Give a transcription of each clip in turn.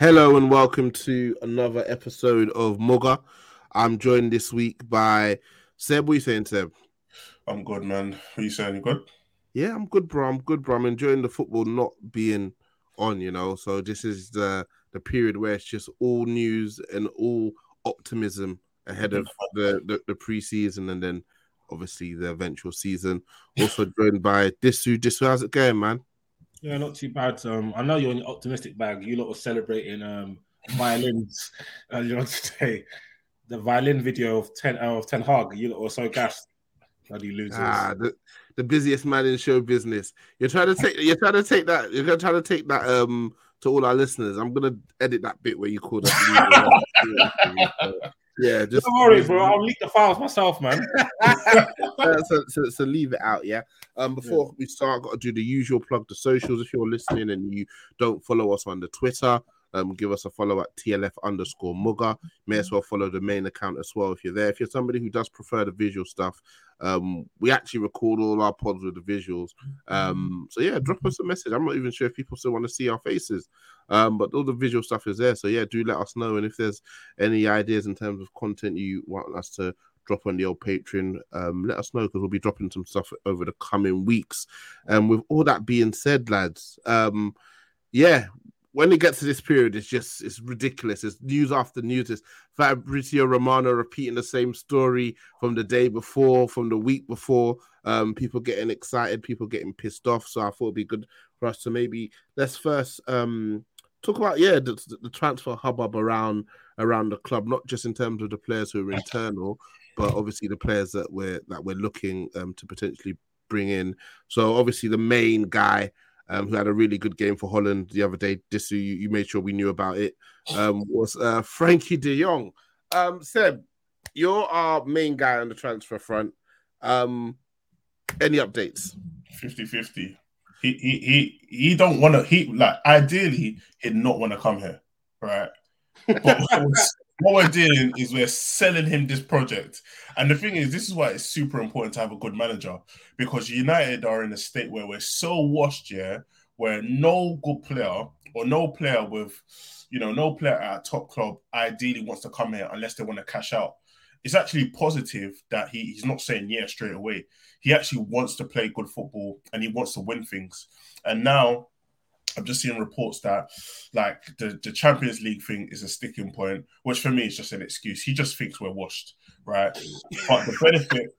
Hello and welcome to another episode of Mugger. I'm joined this week by Seb. What are you saying, Seb? I'm good, man. Are you saying you good? Yeah, I'm good, bro. I'm good, bro. I'm enjoying the football not being on, you know. So this is the the period where it's just all news and all optimism ahead of the the, the preseason and then obviously the eventual season. Also joined by Disu. Disu, how's it going, man? Yeah, not too bad. Um, I know you're in your optimistic bag. You lot were celebrating um violins earlier on today. The violin video of ten uh, of Ten Hag. You lot were so gassed. Bloody losers. Ah, the, the busiest man in show business. You're trying to take. You're trying to take that. You're trying to try to take that. Um, to all our listeners, I'm gonna edit that bit where you called us. yeah, just Don't worry, bro. I'll leak the files myself, man. uh, so, so, so leave it out, yeah. Um, before we start, I've got to do the usual plug the socials. If you're listening and you don't follow us on the Twitter, um, give us a follow at TLF underscore Mugger. May as well follow the main account as well if you're there. If you're somebody who does prefer the visual stuff, um, we actually record all our pods with the visuals. Um, so yeah, drop us a message. I'm not even sure if people still want to see our faces, um, but all the visual stuff is there. So yeah, do let us know. And if there's any ideas in terms of content you want us to drop on the old Patreon, um, let us know because we'll be dropping some stuff over the coming weeks. And with all that being said, lads, um, yeah, when it gets to this period, it's just it's ridiculous. It's news after news. It's Fabrizio Romano repeating the same story from the day before, from the week before. Um, people getting excited, people getting pissed off. So I thought it'd be good for us to maybe let's first um talk about yeah the, the transfer hubbub around around the club, not just in terms of the players who are internal, but obviously the players that we're that we're looking um, to potentially bring in. So obviously the main guy um, who had a really good game for Holland the other day. This you, you made sure we knew about it. Um, was uh, Frenkie De Jong. Um, Seb, you're our main guy on the transfer front. Um, any updates? 50-50. He he he he don't want to. He like ideally he'd not want to come here, right? But what we're- doing is we're selling him this project, and the thing is, this is why it's super important to have a good manager because United are in a state where we're so washed, yeah, where no good player or no player with, you know, no player at a top club ideally wants to come here unless they want to cash out. It's actually positive that he, he's not saying yeah straight away. He actually wants to play good football and he wants to win things. And now I've just seen reports that like the, the Champions League thing is a sticking point, which for me is just an excuse. He just thinks we're washed, right? But the benefit,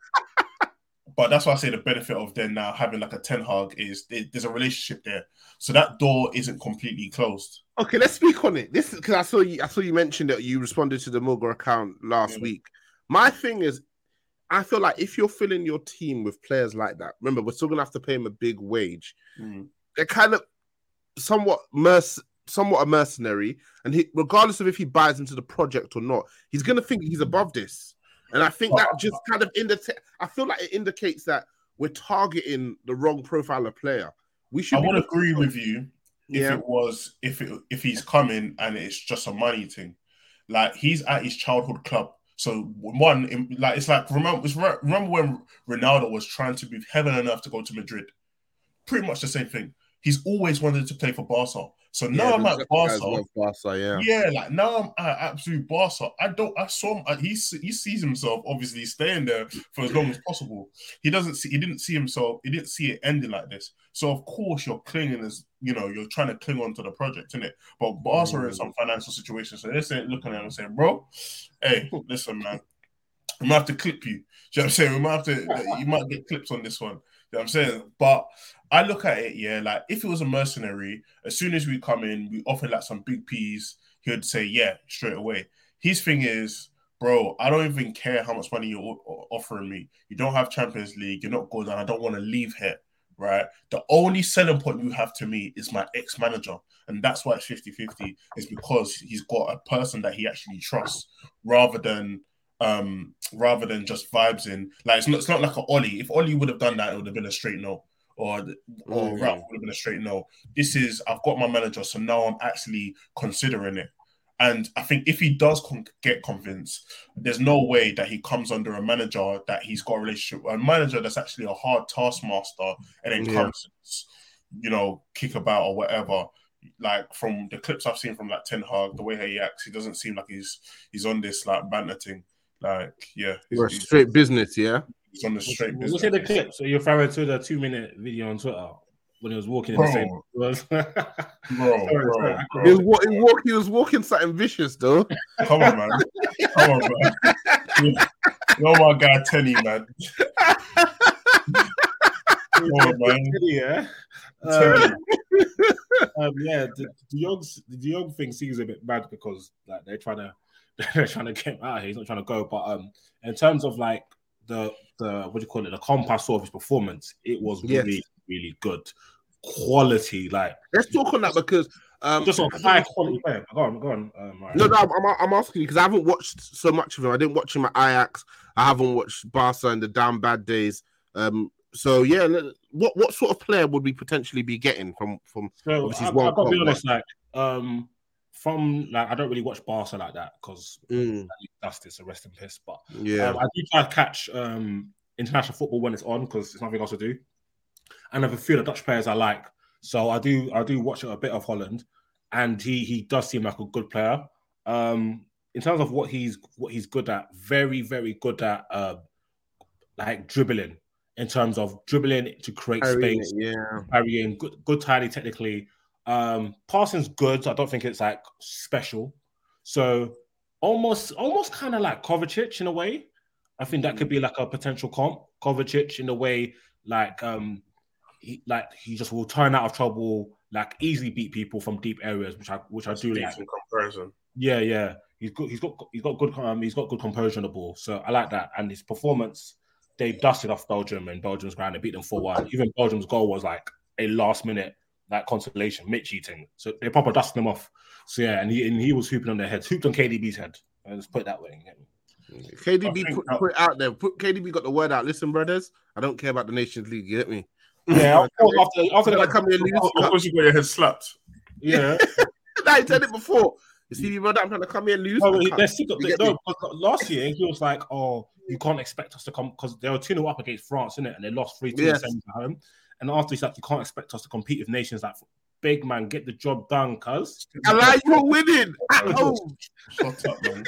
but that's why I say the benefit of then now having like a Ten Hag is there- there's a relationship there, so that door isn't completely closed. Okay, let's speak on it. This is because I saw you. I saw you mentioned that you responded to the Mugger account last Yeah. week. My thing is, I feel like if you're filling your team with players like that, remember we're still gonna have to pay him a big wage. Mm. They're kind of somewhat merc- somewhat a mercenary, and he, regardless of if he buys into the project or not, he's gonna think he's above this. And I think that just kind of indicates. I feel like it indicates that we're targeting the wrong profile of player. We should. I be looking agree with you. if Yeah. it was if it if he's coming and it's just a money thing. Like he's at his childhood club. So one, in- like it's like remember, it's, re- remember when Ronaldo was trying to move heaven and earth to go to Madrid. Pretty much the same thing. He's always wanted to play for Barca. So now Yeah, I'm at Barca. Barca, yeah. Yeah, like now I'm at absolute Barca. I don't. I saw him. uh, He he sees himself obviously staying there for as long as possible. He doesn't see. He didn't see himself. He didn't see it ending like this. So of course you're clinging as you know you're trying to cling on to the project, isn't it? But Barca are in some financial situation, so they're saying, looking at him and saying, "Bro, hey, listen, man, we might have to clip you." Do you know what I'm saying? We might have to. You might get clips on this one. Know what I'm saying? But I look at it, yeah, like if it was a mercenary, as soon as we come in, we offer like some big P's, he would say, yeah, straight away. His thing is, bro, I don't even care how much money you're offering me. You don't have Champions League, you're not good, and I don't want to leave here, right? The only selling point you have to me is my ex manager. And that's why it's 50 50, is because he's got a person that he actually trusts rather than um rather than just vibes in like it's not it's not like a Ollie. If Ollie would have done that, it would have been a straight no. Or or Mm. Ralph would have been a straight no. This is I've got my manager, so now I'm actually considering it. And I think if he does con- get convinced, there's no way that he comes under a manager that he's got a relationship with, a manager that's actually a hard taskmaster and then Yeah. comes, you know, kick about or whatever. Like from the clips I've seen from like Ten Hag, the way he acts, he doesn't seem like he's he's on this like banter thing. Like, yeah, he's, We're he's- straight business, yeah. he's on the straight We'll business. say the clip. So you're referring to the two minute video on Twitter when he was walking in Bro. the same. Was Bro, Sorry, bro, sorry. bro. He was, wa- he, walk, he was walking something vicious, though. Come on, man. Come on, man. You're my guy, Tenny, man. Come on, man. yeah. Tenny. Um, um, yeah, the, the young the young thing seems a bit bad because like they're trying to they're trying to get him out of here. He's not trying to go. But um, in terms of like the the what do you call it, the compass of his performance, it was Yes. really really good quality. Like Let's talk on that because um, just a high quality player. Go on, go on. Um, right. No, no, I'm, I'm, asking you because I haven't watched so much of him. I didn't watch him at Ajax. I haven't watched Barca in the damn bad days. Um, so yeah, what what sort of player would we potentially be getting from from? So Obviously, I, he's one I've got to be honest, like um, from like I don't really watch Barca like that because Mm, that's it's a rest in piss. But yeah, Um, I do try to catch um, international football when it's on because there's nothing else to do. And I have a few of the Dutch players I like, so I do I do watch a bit of Holland, and he he does seem like a good player. Um, in terms of what he's what he's good at, very very good at uh, like dribbling. In terms of dribbling to create Carrying space, it, yeah. carrying good good tidy technically. Um, passing's good. I don't think it's like special. So almost almost kind of like Kovacic in a way. I think that could be like a potential comp. Kovacic in a way, like um, he, like he just will turn out of trouble, like easily beat people from deep areas, which I which I do like. Comparison. Yeah, yeah. He's good. He's got he's got good um he's got good composure on the ball. So I like that. And his performance, they dusted off Belgium and Belgium's ground. They beat them 4-1. Even Belgium's goal was like a last minute like consolation, Mitch eating. So they proper dusted them off. So yeah, and he and he was hooping on their heads, hooped on KDB's head. Let's put it that way. KDB put, put it out there. Put KDB got the word out. Listen, brothers, I don't care about the Nations League. You get me? Yeah, after after Gonna come here and lose. Of course, you got your head slapped. yeah. He said it before. You see, brother, I'm trying to come here and lose. No, I they're You get no, last year he was like, "Oh, you can't expect us to come because they were 2 0 up against France, innit? And they lost 3 2 Yes. at home. And after he's like, You can't expect us to compete with nations like big man, get the job done, cuz. I like you're winning at home. Shut up, man.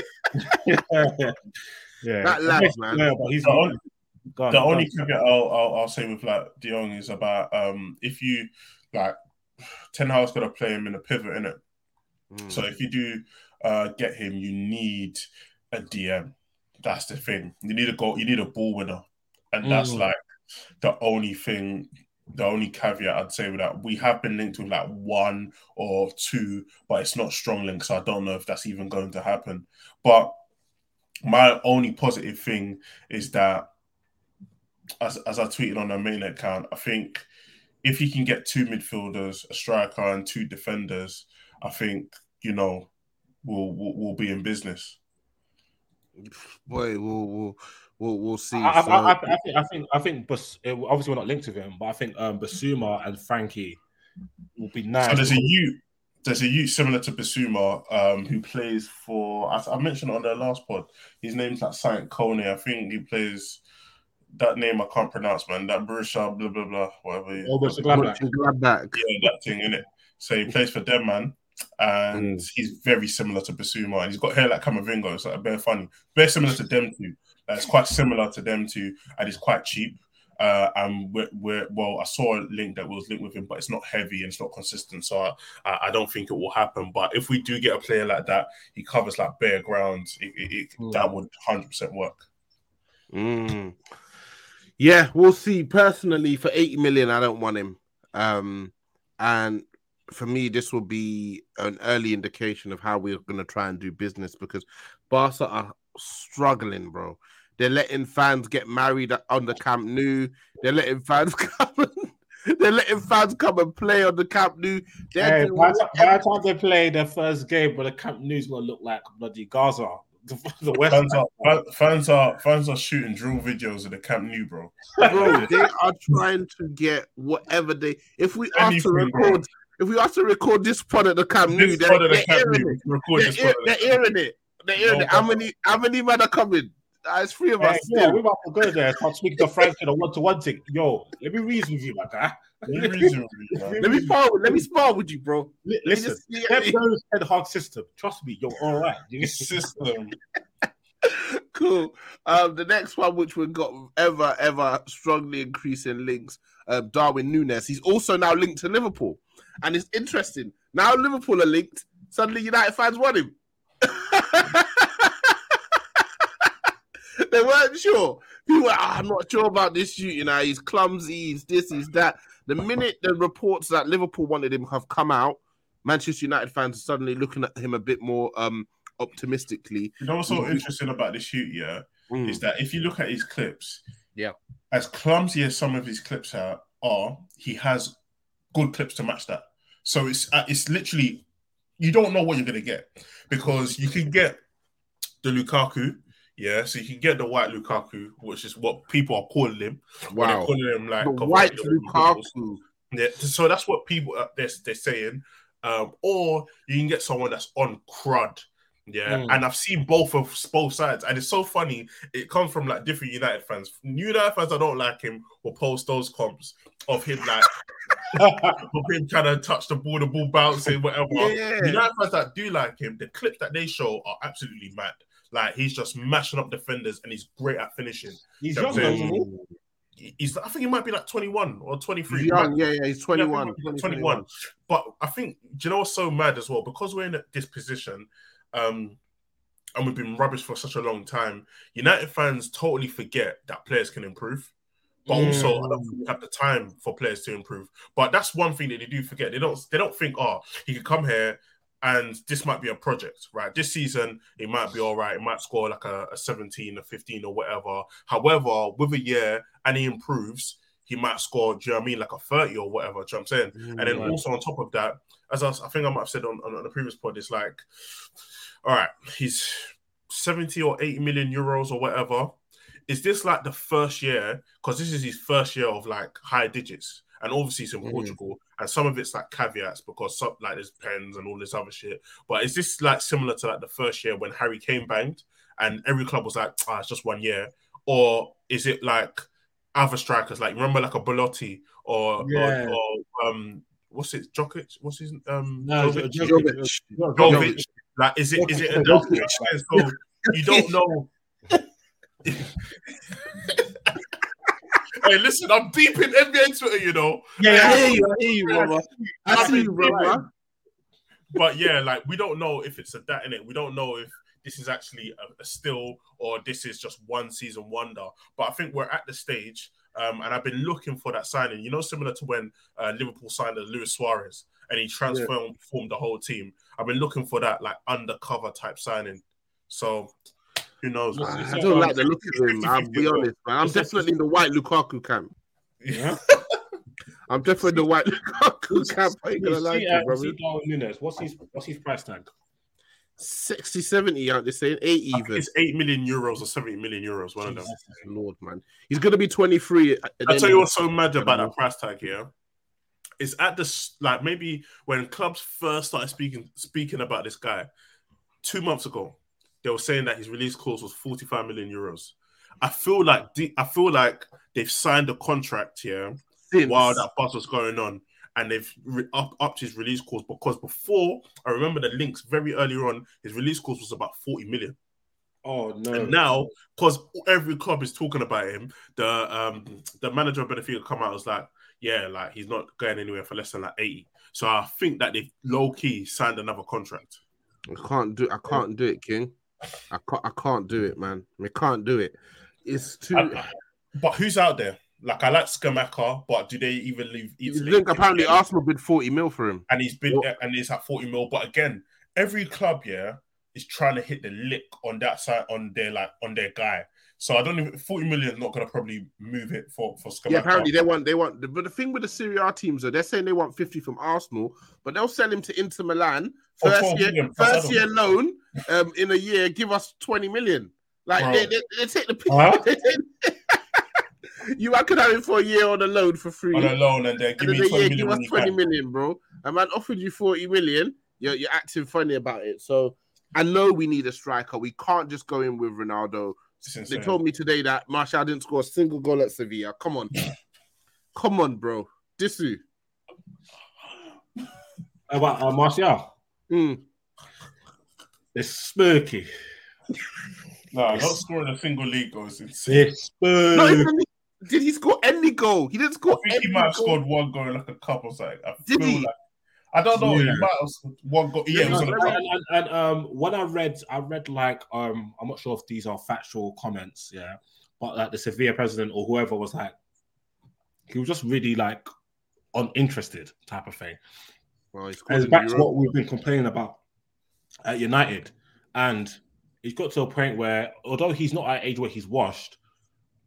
yeah. yeah. That lad, man. Yeah, but he's The only- gone. the gone. only caveat I'll, I'll, I'll say with like De Jong is about um if you like Ten Hag's got to play him in a pivot in it. Mm. So if you do uh get him, you need a DM. That's the thing. You need a goal. You need a ball winner, and that's Mm. like the only thing. The only caveat I'd say with that, we have been linked with like one or two, but it's not strong links. So I don't know if that's even going to happen. But my only positive thing is that as, as I tweeted on the main account, I think if you can get two midfielders, a striker, and two defenders, I think you know we'll we'll, we'll be in business. Boy, we'll we'll we'll, we'll see. I, I, So- I, I think I think I think Bas, obviously we're not linked with him, but I think um Bissouma and Frankie will be nice. So there's a youth, there's a youth similar to Bissouma, um, who plays for. I, I mentioned on the last pod. His name's like Saint Kone. I think he plays that name I can't pronounce, man. That Borussia, blah blah blah, whatever. Oh, but it's Gladbach. Gladbach. Yeah, that thing in it. So he plays for them, man, and Mm. he's very similar to Basuma, and he's got hair like Camavinga. It's like very funny, very similar to them two. Uh, it's quite similar to them too, and it's quite cheap. Uh, and we're, we're well, I saw a link that was linked with him, but it's not heavy and it's not consistent, so I, I, I don't think it will happen. But if we do get a player like that, he covers like bare ground. It, it, it, Mm. That would hundred percent work. Mm. Yeah, we'll see. Personally, for 80 million, I don't want him. Um, and for me, this will be an early indication of how we're going to try and do business because Barca are struggling, bro. They're letting fans get married on the Camp Nou. They're letting fans come. And, they're letting fans come and play on the Camp Nou. They're Hey, by, the- by the time they play their first game, but the Camp Nou's gonna look like bloody Gaza. The, the West Fans are fans are fans are shooting drill videos of the Camp Nou, bro. bro, they are trying to get whatever they. If we are to Anything, bro. record, if we are to record this pod at the Camp Nou, they're, part of the they're Camp airing Nou, it. They're, this air- part of the they're airing it. They're airing No. How many? How many men are coming? Uh, it's three of Hey, us. yeah, we're about to go there. Start speaking to Frank in a one-to-one thing. Yo, let me reason with you, my guy. Any reason, really, man. Let me spar. Let me spar with you, bro. Li- Let me Listen, just see Pep it. knows Ten Hag system. Trust me, you're all right. You This system. cool. Um, the next one, which we've got ever, ever strongly increasing links, um, Darwin Nunez. He's also now linked to Liverpool, and it's interesting. Now Liverpool are linked. Suddenly, United fans want him. They weren't sure. People were, "Ah, I'm not sure about this shoot. You know, he's clumsy. He's this. He's that. The minute the reports that Liverpool wanted him have come out, Manchester United fans are suddenly looking at him a bit more um optimistically. You know what's so interesting about this shoot, yeah, Mm. is that if you look at his clips, Yeah. as clumsy as some of his clips are, are he has good clips to match that. So it's uh, it's literally you don't know what you're gonna get because you can get the Lukaku, yeah. So you can get the white Lukaku, which is what people are calling him. Wow. calling him like white Lukaku. Lukaku. Yeah, so that's what people uh, they're, they're saying. Um, or you can get someone that's on crud. Yeah, Mm. and I've seen both of both sides, and it's so funny. It comes from like different United fans. New United fans, I don't like him, will post those comps of him like of him trying to touch the ball, the ball bouncing, whatever. Yeah. United fans that do like him, the clips that they show are absolutely mad. Like he's just mashing up defenders, and he's great at finishing. He's young, though, isn't he? He- He's, I think he might be like twenty one or 23. He's young, yeah, yeah, he's 21. Yeah, 21. But I think, do you know what's so mad as well? Because we're in this position, um, and we've been rubbish for such a long time, United fans totally forget that players can improve. But also, I don't have the time for players to improve. But that's one thing that they do forget. They don't. They don't think, oh, he could come here and this might be a project, right? This season, it might be all right. It might score like a, a 17, a 15, or whatever. However, with a year and he improves, he might score, do you know what I mean, like a 30 or whatever. Do you know what I'm saying? And then also on top of that, as I, I think I might have said on, on, on the previous pod, it's like, all right, he's 70 or 80 million euros or whatever. Is this like the first year? Because this is his first year of like high digits. And obviously it's in Mhm. Portugal, and some of it's like caveats because some like there's pens and all this other shit. But is this like similar to like the first year when Harry Kane banged and every club was like, ah, it's just one year? Or is it like other strikers, like remember like a Belotti or, Yeah. or, or um what's it, Jokic? What's his um No, Jovic? Jovic. Jovic. Jovic. Like, is it is it a Jokic. so you don't know? hey, listen, I'm deep in NBA Twitter, you know. Yeah, I hear you, I hear you, brother. I see you, brother. But yeah, like we don't know if it's a that in it. We don't know if this is actually a, a still or this is just one season wonder. But I think we're at the stage, um, and I've been looking for that signing. You know, similar to when uh, Liverpool signed Luis Suarez and he transformed formed the whole team. I've been looking for that like undercover type signing. So who knows? man? I don't like the look of him. I'll be honest, man. I'm definitely in the white Lukaku camp. Yeah. I'm definitely in the white Lukaku camp. I ain't gonna lie to you, brother. see Darwin What's his what's his price tag? 60, 70, aren't they saying? Eight even. It's eight million euros or seventy million euros. One of them. Lord, man. He's gonna be 23. I'll tell you the- what's so mad about that price tag here it's at the like maybe when clubs first started speaking speaking about this guy two months ago, they were saying that his release clause was 45 million euros. I feel like I feel like they've signed a contract here while that buzz was going on, and they've re- up, upped his release clause because before I remember the links very early on, his release clause was about 40 million. Oh no! And now, because every club is talking about him, the um the manager of Benfica come out was like, yeah, like he's not going anywhere for less than like 80. So I think that they've low key signed another contract. I can't do I can't do it, King. I can't I can't do it, man. We can't do it. It's too I, but who's out there? Like I like Scamacca, but do they even leave Italy? Think apparently Arsenal bid 40 mil for him. And he's been what? and he's at 40 mil. But again, every club, yeah, is trying to hit the lick on that side on their like on their guy. So I don't even 40 million not gonna probably move it for for Scamacca. Yeah, apparently they want they want but the thing with the Serie A teams though, they're saying they want 50 from Arsenal, but they'll sell him to Inter Milan first year million, first year loan um in a year, give us 20 million. Like they, they, they, take the huh? you I could have it for a year on a loan for free. On a loan and then give and me 20 year, million. Give us 20 million, bro. A man offered you 40 million. You're, you're acting funny about it. So I know we need a striker. We can't just go in with Ronaldo. They told me today that Martial didn't score a single goal at Sevilla. Come on. Come on, bro. Disu. About uh, Martial? Mm. It's spurky. no, not scoring a single league goal is insane. It's spurky. Did he score any goal? He didn't score. I think he might have scored one goal like a couple. So I did he? Like, I don't know. Yeah. He might have one goal. Yeah, and, and, and, and, um, when I read, I read like um, I'm not sure if these are factual comments. Yeah, but like the Sevilla president or whoever was like, he was just really like uninterested type of thing. Well, it's back to what we've been complaining about at United, and he's got to a point where although he's not at age where he's washed,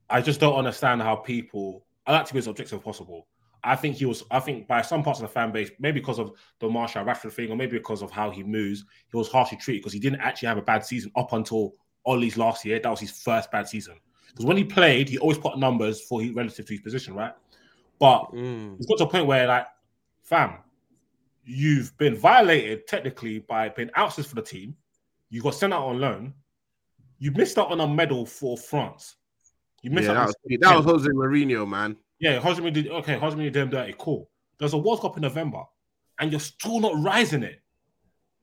I just don't understand how people. I like to be as objective as possible. I think he was. I think by some parts of the fan base, maybe because of the Martial Rashford thing, or maybe because of how he moves, he was harshly treated because he didn't actually have a bad season up until Ollie's last year. That was his first bad season. Because when he played, he always put numbers for he relative to his position, right? But mm. it's got to a point where, like, fam, you've been violated technically by being ousted for the team. You got sent out on loan. You missed out on a medal for France. You missed yeah, that, was, that was Jose Mourinho, man. Yeah, Jose Mourinho did okay. Jose Mourinho did him dirty. Cool. There's a World Cup in November, and you're still not rising it.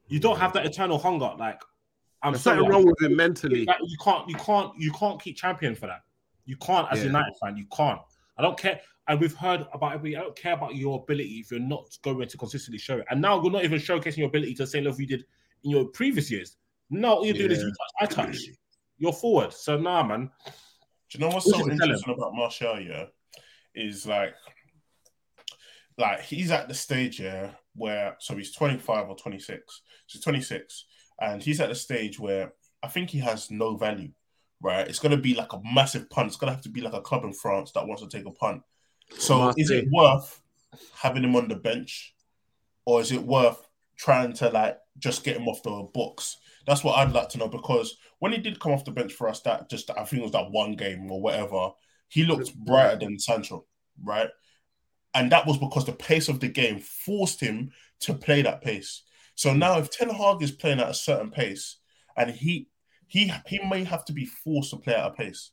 You don't have that eternal hunger. Like I'm There's sorry, something wrong with him mentally. Like, you can't, you can't, you can't keep champion for that. You can't as yeah. a United fan. You can't. I don't care. And we've heard about every. I don't care about your ability if you're not going to consistently show it. And now you're not even showcasing your ability to the same level you did in your previous years. No, all you're doing yeah. is you touch, I touch. You're forward. So nah, man. Do you know what's so interesting about Martial? Yeah, is like, like he's at the stage yeah where so he's 25 or 26. So 26, and he's at the stage where I think he has no value. Right, it's gonna be like a massive punt. It's gonna have to be like a club in France that wants to take a punt. So is it worth having him on the bench, or is it worth trying to like just get him off the books? That's what I'd like to know because when he did come off the bench for us, that just I think it was that one game or whatever, he looked brighter than Sancho, right? And that was because the pace of the game forced him to play that pace. So now, if Ten Hag is playing at a certain pace, and he he he may have to be forced to play at a pace.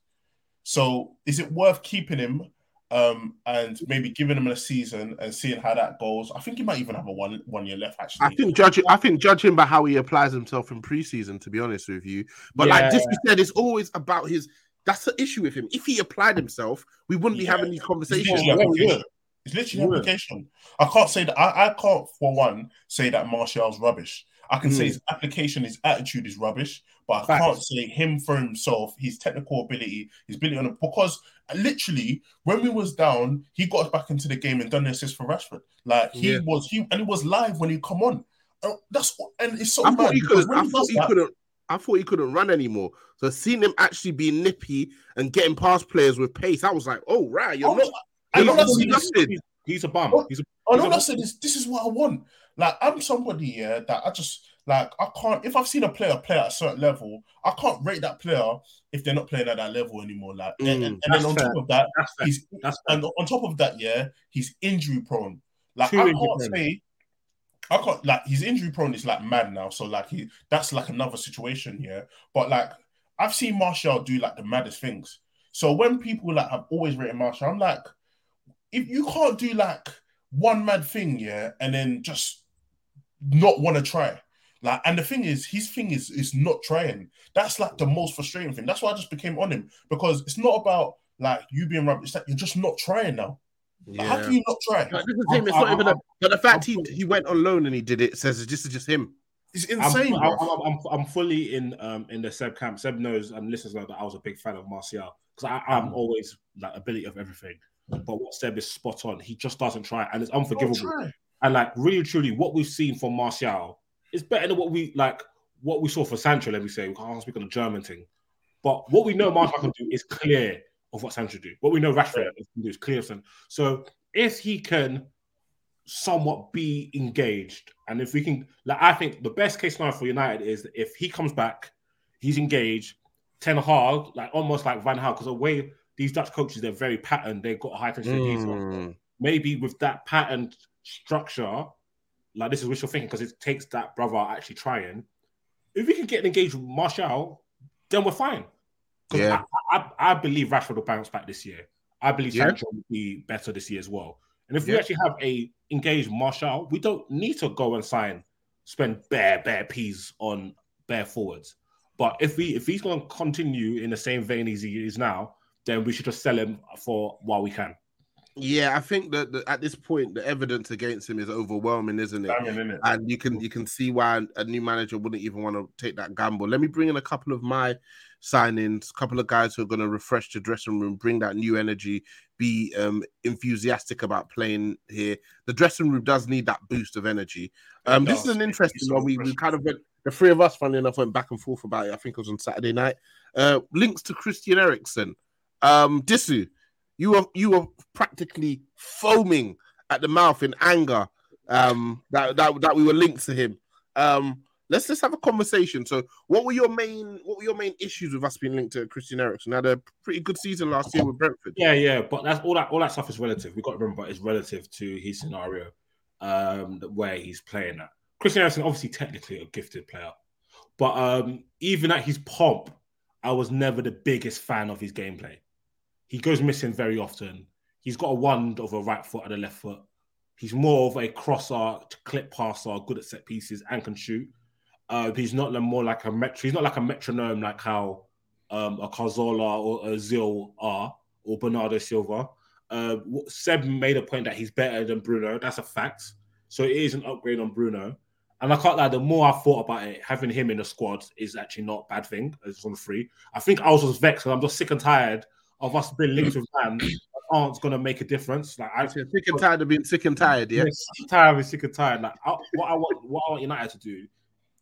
So, is it worth keeping him um, and maybe giving him a season and seeing how that goes. I think he might even have a one one year left. Actually, I think judging I think judging by how he applies himself in preseason. To be honest with you, but yeah. like this said, it's always about his. That's the issue with him. If he applied himself, we wouldn't yeah. be having these conversations. It's literally yeah. application. I can't say that. I, I can't, for one, say that Martial's rubbish. I can mm. say his application, his attitude is rubbish, but I Facts. can't say him for himself, his technical ability, his ability on it. Because literally, when we was down, he got us back into the game and done the assist for Rashford. Like he yeah. was, he and he was live when he come on. Uh, that's and it's so. I thought he couldn't. I thought he couldn't. I thought he couldn't run anymore. So seeing him actually be nippy and getting past players with pace, I was like, oh right, you're not. I know that's he's a bum. Oh, he's a, oh, no, that's this. This is what I want. Like I'm somebody yeah that I just like I can't if I've seen a player play at a certain level, I can't rate that player if they're not playing at that level anymore. Like mm, and, and, then on fair. top of that, that's he's that's and on top of that, yeah, he's injury prone. Like Too I injury can't prone. say, I can't like he's injury prone is like mad now. So like he that's like another situation, yeah. But like I've seen Martial do like the maddest things. So when people like have always rated Martial, I'm like, if you can't do like one mad thing, yeah, and then just not want to try. Like, and the thing is, his thing is is not trying. That's like the most frustrating thing. That's why I just became on him because it's not about like you being rubbish. It's like you're just not trying now. Like, how can you not try? But this is him. It's not even a, but the fact he, he went on loan and he did it says this is just him. It's insane. I'm. I'm, I'm, I'm fully in um in the Seb camp. Seb knows and listens know that I was a big fan of Martial because I'm always like ability of everything. But what Seb is spot on. He just doesn't try, and it's unforgivable. And like really truly, what we've seen from Martial is better than what we like what we saw for Sancho. Let me say, we can't speak on the German thing, but what we know Martial can do is clear of what Sancho do. What we know Rashford can do is clear. of So if he can somewhat be engaged, and if we can, like, I think the best case scenario for United is that if he comes back, he's engaged. Ten Hag, like almost like Van Gaal, because the way these Dutch coaches, they're very patterned. They've got a high attention to detail Mm. maybe with that patterned structure, like this is wishful thinking because it takes that brother actually trying. If we can get engaged with Martial, then we're fine. Yeah. I, I, I believe Rashford will bounce back this year. I believe Yeah. Sancho will be better this year as well. And if we actually have a engaged Martial, we don't need to go and sign, spend bare bare peas on bare forwards. But if we if he's going to continue in the same vein as he is now, then we should just sell him for while we can. Yeah, I think that that at this point the evidence against him is overwhelming, isn't it? Damn it, and you can you can see why a new manager wouldn't even want to take that gamble. Let me bring in a couple of my signings, a couple of guys who are going to refresh the dressing room, bring that new energy, be um, enthusiastic about playing here. The dressing room does need that boost of energy. Um, this is an interesting one. We, we kind of went, the three of us, funny enough, went back and forth about it. I think it was on Saturday night. Uh, links to Christian Eriksen. Um, Disu, you were you were practically foaming at the mouth in anger um, that, that that we were linked to him. Um, let's just have a conversation. So, what were your main what were your main issues with us being linked to Christian Eriksen? Had a pretty good season last year with Brentford. Yeah, yeah, but that's all that all that stuff is relative. We've got to remember it's relative to his scenario, um, where he's playing at. Christian Eriksen, obviously technically a gifted player, but um, even at his pomp, I was never the biggest fan of his gameplay. He goes missing very often. He's got a wand of a right foot and a left foot. He's more of a crosser, clip passer, good at set pieces, and can shoot. Uh, he's not more like a metro. He's not like a metronome like how um, a Cazorla or a Zil are, or Bernardo Silva. Uh, Seb made a point that he's better than Bruno. That's a fact. So it is an upgrade on Bruno. And I can't lie, the more I thought about it, having him in the squad is actually not a bad thing. It's on free. I think I was just vexed I'm just sick and tired of us being linked with man aren't going to make a difference. Like I'm Sick and tired of being sick and tired, yeah. sick and tired of sick and tired. Like I, what I want, what I want United to do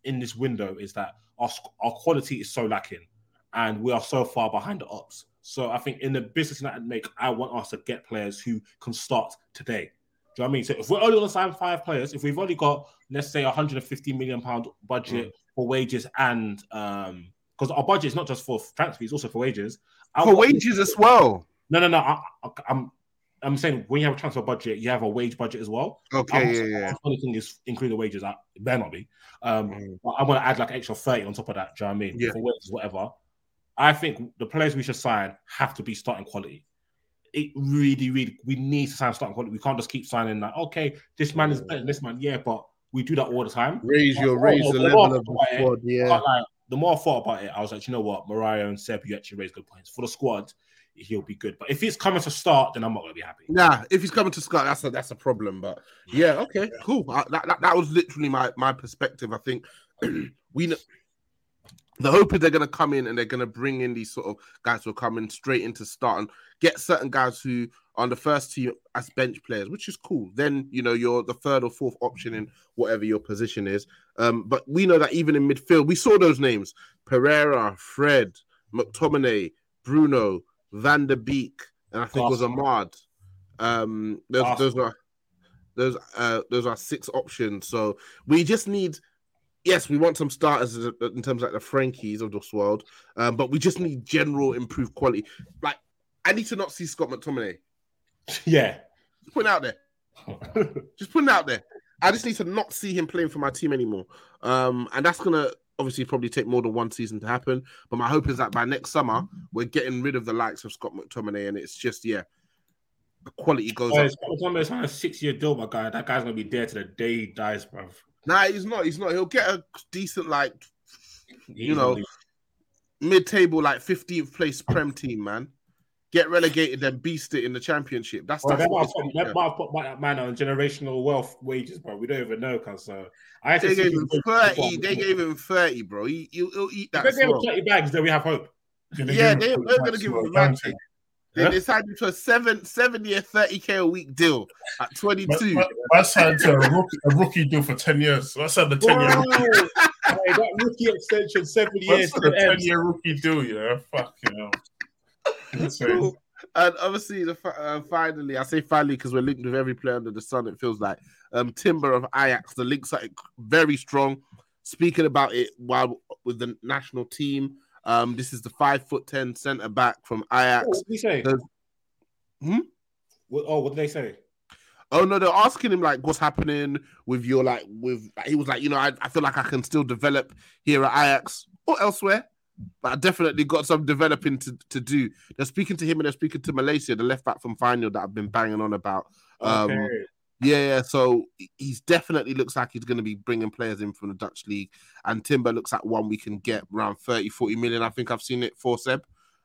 in this window is that our our quality is so lacking, and we are so far behind the ops. So I think in the business United make, I want us to get players who can start today. Do you know what I mean? So if we're only going to sign five players, if we've only got let's say 150 million pound budget for wages and um because our budget is not just for transfers, it's also for wages. I For wages as well. No, no, no. I, I, I'm I'm saying when you have a transfer budget, you have a wage budget as well. Okay, I'm- yeah, yeah. The thing is include the wages. I, it better not be. Um, Mm. but I'm going to add like extra 30 on top of that. Do you know what I mean? Yeah. For wages, whatever. I think the players we should sign have to be starting quality. It really, really, we need to sign starting quality. We can't just keep signing like, okay, this man is better than this man. Yeah, but we do that all the time. Raise your Oh, raise oh, the oh, level oh, of the squad, yeah. Like, the more I thought about it, I was like, you know what, Mariah and Seb, you actually raised good points for the squad. He'll be good, but if he's coming to start, then I'm not going to be happy. Nah, if he's coming to start, that's a that's a problem. But yeah, okay, cool. I, that, that that was literally my my perspective. I think we know the hope is they're gonna come in and they're gonna bring in these sort of guys who are coming straight into start and get certain guys who are on the first team as bench players, which is cool. Then you know you're the third or fourth option in whatever your position is. Um, but we know that even in midfield, we saw those names: Pereira, Fred, McTominay, Bruno, Van der Beek, and I think it was Amad. Um, those those Arsenal. are those uh those are six options. So we just need. Yes, we want some starters in terms of like the Frankies of this world, um, but we just need general improved quality. Like, I need to not see Scott McTominay. Yeah, Point out there. just putting it out there. I just need to not see him playing for my team anymore. Um, and that's gonna obviously probably take more than one season to happen. But my hope is that by next summer we're getting rid of the likes of Scott McTominay, and it's just yeah, the quality goes Oh, up. McTominay's on a six-year deal, my guy. That guy's gonna be there to the day he dies, bro. Nah, he's not. He's not. He'll get a decent like He's You know, mid-table, like 15th place Prem team, man. Get relegated, then beast it in the championship. That's, Well, that's they what might it's put, gonna they be. put that man on generational wealth wages, bro. We don't even know, cause so I They gave him 30. They gave him 30, bro. He, he'll, he'll eat If that. they gave him thirty bags, then we have hope. Did Yeah, give they him were a gonna give him a chance man. to- They Huh? decided to a seven, seven year, 30k a week deal at 22. But- but I signed to a rookie, a rookie deal for 10 years. So I signed a 10 year Wow. Hey, that rookie extension, seven years. signed to a the 10 end. year rookie deal, yeah. Fuck you know. Cool. And obviously, the uh, finally, I say finally because we're linked with every player under the sun. It feels like um, Timber of Ajax. The links are very strong. Speaking about it while with the national team, um, this is the five foot ten centre back from Oh, Ajax. what did he say? There's- Hmm? What, oh, what did they say? Oh no, they're asking him like what's happening with your like with he was like, you know, I, I feel like I can still develop here at Ajax or elsewhere. But I definitely got some developing to, to do. They're speaking to him and they're speaking to Malacia, the left back from Feyenoord that I've been banging on about. Um, Okay. yeah, yeah, so he's definitely looks like he's going to be bringing players in from the Dutch league. And Timber looks like one we can get around 30, 40 million. I think I've seen it for Seb.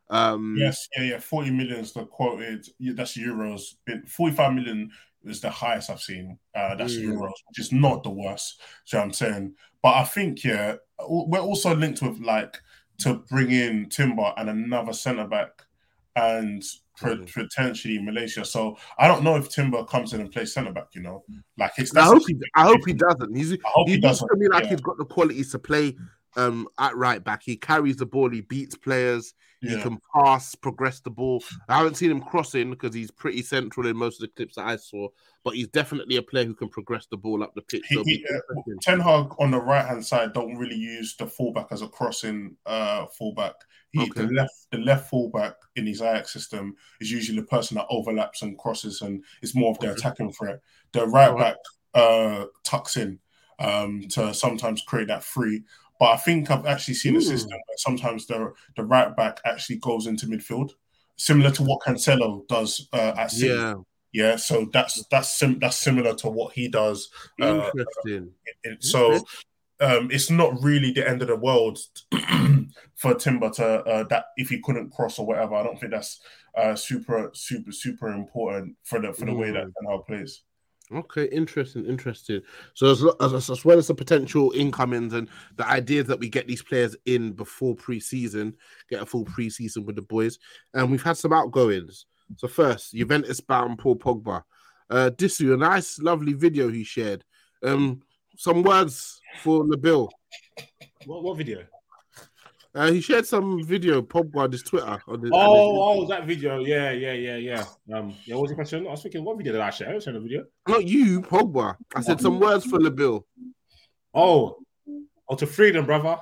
Um, Yes, yeah, yeah. 40 million is the quoted, yeah, that's euros. 45 million is the highest I've seen. Uh, that's Mm. euros, which is not the worst. So I'm saying, but I think, yeah, we're also linked with like to bring in Timber and another centre back and pre- potentially Malacia. So I don't know if Timber comes in and plays centre back, you know, like it's I hope he, I hope he doesn't. He's, I hope he he doesn't. to me like yeah. he's got the qualities to play um, at right back. He carries the ball, he beats players, he can pass, progress the ball. I haven't seen him crossing because he's pretty central in most of the clips that I saw, but he's definitely a player who can progress the ball up the pitch. He, So it'll be he, uh. Ten Hag on the right hand side don't really use the fullback as a crossing uh, fullback. He, Okay. The left the left fullback in his Ajax system is usually the person that overlaps and crosses, and it's more of the attacking threat. The right Alright. back uh, tucks in um, to sometimes create that free. But I think I've actually seen a Hmm. system where sometimes the the right back actually goes into midfield, similar to what Cancelo does uh, at City. yeah, Yeah, so that's that's sim- that's similar to what he does. Uh, interesting. it- so um, it's not really the end of the world for Timber to uh, that if he couldn't cross or whatever. I don't think that's uh, super super super important for the for the way that Ten Hag plays. Okay, interesting, interesting. So as, as as well as the potential incomings and the ideas that we get these players in before pre-season, get a full pre-season with the boys, and we've had some outgoings. So first, Juventus bound Paul Pogba. Uh, Disu, a nice, lovely video he shared. Um, some words for Nabil. What, what video? Uh, he shared some video Pogba on his Twitter. On his, Oh, oh, that video. Yeah, yeah, yeah, yeah. Um, yeah. What was the question? I was thinking, what video did I share? I was sharing a video. not you, Pogba. I said some words for the bill. Oh, oh, to freedom, brother.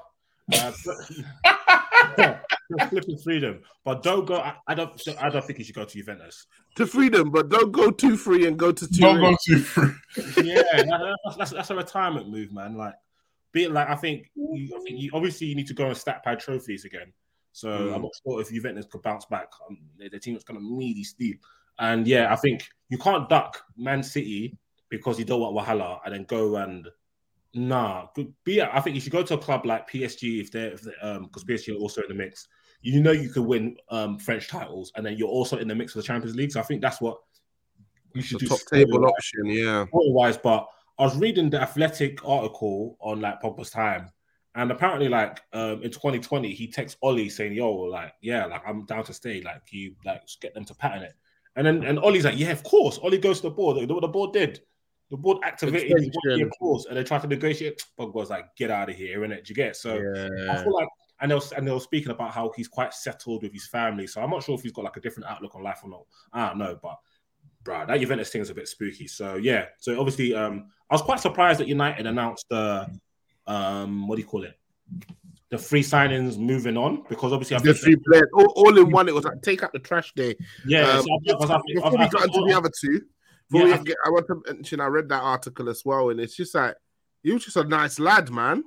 Uh, flipping freedom, but don't go. I, I don't. I don't think you should go to Juventus. To freedom, but don't go too free and go to too. Don't late. go too free. Yeah, that- that's, that's that's a retirement move, man. Like, be like, I think, you, I think you, obviously you need to go and stat pad trophies again. So Mm. I'm not sure if Juventus could bounce back. Um, the, the team is going to really steep. And yeah, I think you can't duck Man City because you don't want Wahala and then go and nah. Good- Be I think you should go to a club like PSG if they're, if they're um because PSG are also in the mix. You know you could win um French titles and then you're also in the mix for the Champions League. So I think that's what you should The do. top table option, yeah. wise, but I was reading the athletic article on like Pogba's time. And apparently, like um, in 2020, he texts Ollie saying, "Yo, like, yeah, like I'm down to stay. Like, you like get them to pattern it." And then and Ollie's like, "Yeah, of course." Ollie goes to the board. Know what the board did? The board activated clause, and they tried to negotiate. Pogba's like, "Get out of here, innit? Do you get?" So I feel like, and they were and they were speaking about how he's quite settled with his family. So I'm not sure if he's got like a different outlook on life or not. I don't know, but bro, that Juventus thing is a bit spooky. So yeah, so obviously, um, I was quite surprised that United announced the, um, what do you call it, the free signings moving on because obviously The three players, all, all in one. It was like take out the trash day. yeah, Um, so I, because I, think- before I, we I, got into the other two, Before Yeah, get- I want to mention I read that article as well, and it's just like he was just a nice lad, man.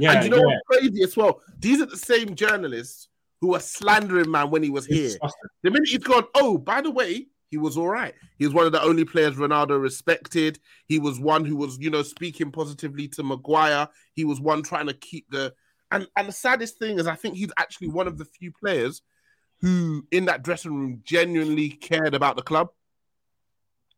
Yeah, and you know yeah. what's crazy as well? These are the same journalists who were slandering man when he was It's here. disgusting. The minute he's gone, oh, by the way, he was all right. He was one of the only players Ronaldo respected. He was one who was, you know, speaking positively to Maguire. He was one trying to keep the and and the saddest thing is I think he's actually one of the few players who in that dressing room genuinely cared about the club.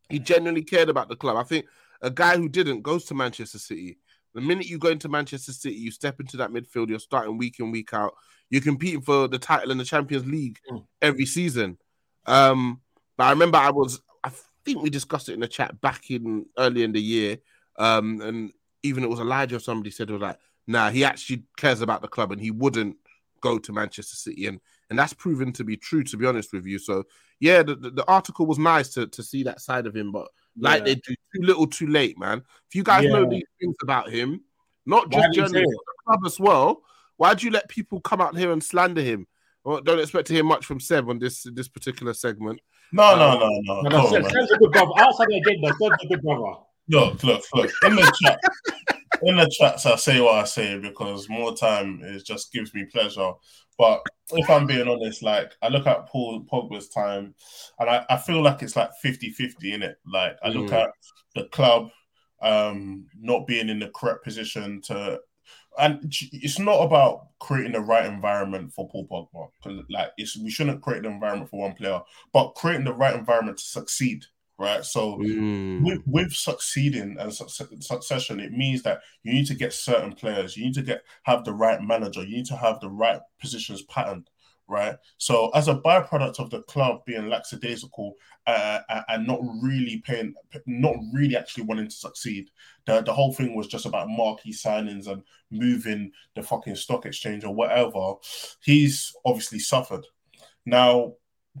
He genuinely cared about the club. I think a guy who didn't goes to Manchester City. The minute you go into Manchester City, you step into that midfield, you're starting week in, week out. You're competing for the title in the Champions League Mm. every season. Um, but I remember I was, I think we discussed it in the chat back in early in the year. Um, and even it was Elijah or somebody said it was like, nah, he actually cares about the club and he wouldn't go to Manchester City. And and that's proven to be true, to be honest with you. So yeah, the, the, the article was nice to, to see that side of him, but like Yeah. they do too little too late, man. If you guys know these things about him, not Why just journalists, the club as well, why do you let people come out here and slander him? Well, don't expect to hear much from Seb on this this particular segment. No, no, no, no. No, Come no, on, Seb- man. Seb's a good brother. Outside the agenda, Seb's a good brother. Look, look, look. In the chat, in the chats, I say what I say because more time is just gives me pleasure. But if I'm being honest, like I look at Paul Pogba's time, and I, I feel like it's like 50-50 in it. Like I look Mm. at the club um not being in the correct position to and it's not about creating the right environment for Paul Pogba. 'Cause, Like it's we shouldn't create the environment for one player, but creating the right environment to succeed. Right. So Mm. with, with succeeding and suc- succession, it means that you need to get certain players. You need to get have the right manager. You need to have the right positions patterned, right? So, as a byproduct of the club being lackadaisical uh, uh, and not really paying, not really actually wanting to succeed, the the whole thing was just about marquee signings and moving the fucking stock exchange or whatever. He's obviously suffered. Now,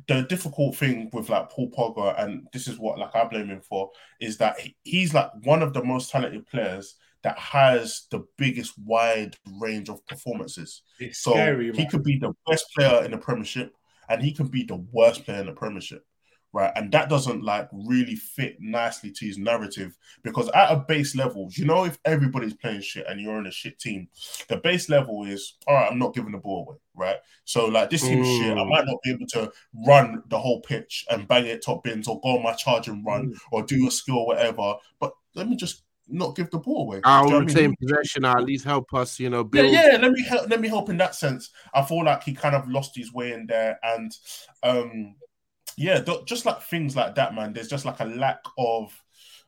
the difficult thing with like Paul Pogba, and this is what like I blame him for, is that he- he's like one of the most talented players that has the biggest wide range of performances. It's So scary, he could be the best player in the Premiership, and he can be the worst player in the Premiership, right? And that doesn't like really fit nicely to his narrative because at a base level, you know, if everybody's playing shit and you're in a shit team, the base level is all right. I'm not giving the ball away, right? So like this team's shit. I Mm. might not be able to run the whole pitch and bang it top bins or go on my charge and run Mm. or do a skill or whatever, but let me just not give the ball away. I'll Do you know what I mean? retain possession. I'll at least help us, you know, Yeah, yeah. Let me help. Let me help in that sense. I feel like he kind of lost his way in there, and um, yeah, th- just like things like that, man. There's just like a lack of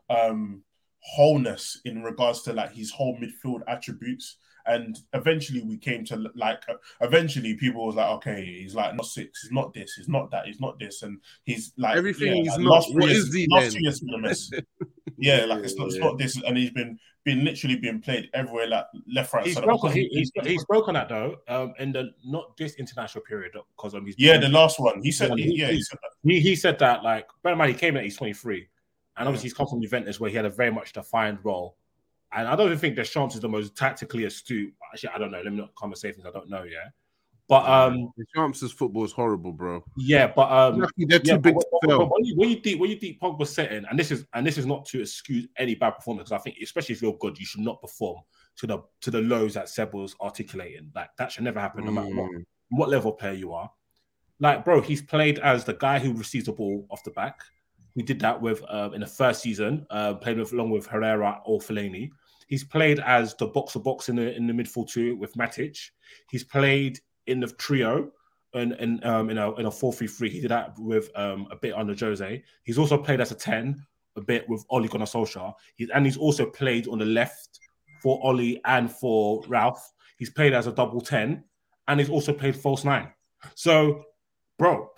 um wholeness in regards to like his whole midfield attributes. And eventually, we came to like. Eventually, people was like, "Okay, he's like not six. He's not this. He's not that. He's not this." And he's like Everything he's like, not. last What years- is he last then? years been a mess. Yeah, like it's not, it's not this, and he's been been literally being played everywhere, like left, right, He's center. broken. He, he- he's, he's spoken that though. Um, in the not this international period because um, he's Yeah, the last one. He said, Yeah, yeah, he- he said that. he, he said that like bear in mind he came in at he's 23 and obviously he's come from Juventus where he had a very much defined role and I don't even think Deschamps is the most tactically astute actually I don't know let me not come and say things I don't know yeah but um chances football is horrible, bro. yeah but um Lucky they're too big but, to but- but fail. when you when you deep when you deep Pogba setting and this is and this is not to excuse any bad performance I think especially if you're good you should not perform to the to the lows that Seb was articulating like that should never happen no matter what Mm. what level player you are. Like, bro, he's played as the guy who receives the ball off the back. We did that with uh, in the first season, uh, played with along with Herrera or Fellaini. He's played as the box to box in the in the midfield two with Matic. He's played in the trio and in, um, in a in a four three three. He did that with um, a bit under Jose. He's also played as a ten a bit with Ole Gunnar Solskjaer. He's and he's also played on the left for Oli and for Ralf. He's played as a double ten, and he's also played false nine. So, bro,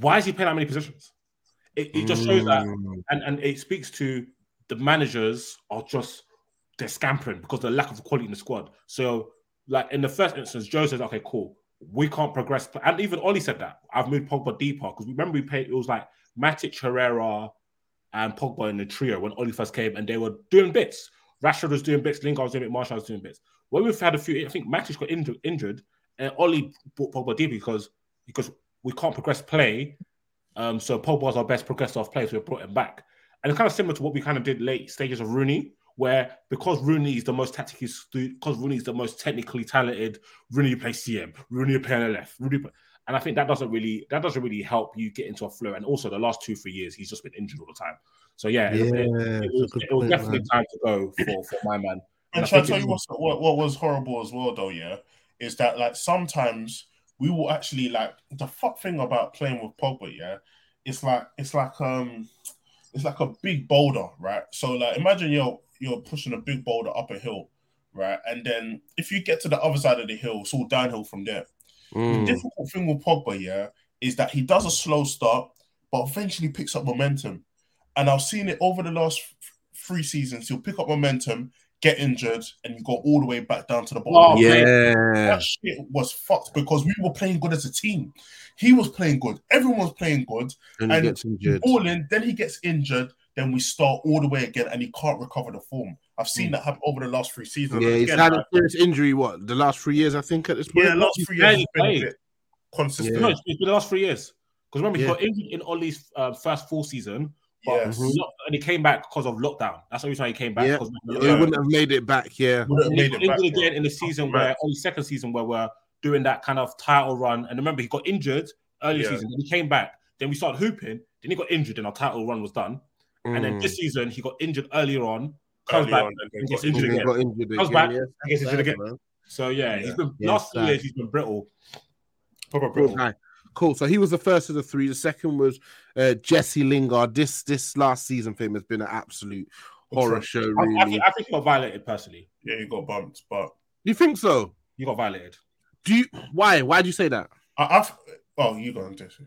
why is he playing that many positions? It, it just shows that, Mm. and, and it speaks to the managers are just they're scampering because of the lack of quality in the squad. So, like in the first instance, Joe says, "Okay, cool, we can't progress," and even Oli said that I've moved Pogba deeper because remember we played. It was like Matic, Herrera, and Pogba in the trio when Oli first came, and they were doing bits. Rashford was doing bits, Lingard was doing bits, Martial was doing bits. When we've had a few, I think Matic got injured, injured and Oli brought Pogba deep because because we can't progress play Um, so Pogba was our best progressive player, so we brought him back. And it's kind of similar to what we kind of did late stages of Rooney, where because Rooney is the most tactically, because Rooney is the most technically talented, Rooney plays CM, Rooney play on the left, Rooney. Play, and I think that doesn't really that doesn't really help you get into a flow. And also, the last two three years, he's just been injured all the time. So yeah, yeah it, it, it, was, it was, definitely man. time to go for for my man. And, and I, I tell you what, what was horrible as well, though, yeah, is that like sometimes we will actually like the fuck thing about playing with Pogba, yeah, it's like it's like um it's like a big boulder, right? So like imagine you're you're pushing a big boulder up a hill, right? And then if you get to the other side of the hill, it's all downhill from there. Mm. The difficult thing with Pogba, yeah, is that he does a slow start, but eventually picks up momentum. And I've seen it over the last three seasons. He'll pick up momentum, get injured, and you go all the way back down to the bottom. Oh, yeah, that shit was fucked because we were playing good as a team. He was playing good. Everyone was playing good, and, and he gets injured. Balling, then he gets injured. Then we start all the way again, and he can't recover the form. I've seen mm. that happen over the last three seasons. Yeah, he's had a serious injury. What the last three years? I think at this point. Yeah, last three years. Been consistent. Yeah. No, it's been the last three years. Because remember, he got injured in Ollie's uh, first full season. But yes. and he came back because of lockdown. That's the reason he came back. Yeah. He wouldn't have made it back. Yeah, would have made it back, again in the season where only second season where we're doing that kind of title run. And remember, he got injured early yeah. season. Then he came back. Then we started hooping. Then he got injured, and our title run was done. Mm. And then this mm. season, he got injured earlier on. Comes back and, and gets injured again. Injured comes again, back yeah. and gets injured again. Man. So yeah, yeah, he's been yeah, last two years. He's been brittle. Proper brittle. Cool. cool. So he was the first of the three. The second was uh, Jesse Lingard. This this last season for him has been an absolute horror show. Really, I, I, think, I think he got violated personally. Yeah, he got bumped, but you think so? You got violated. Do you? Why? Why do you say that? I, have Oh, you go on, Jesse.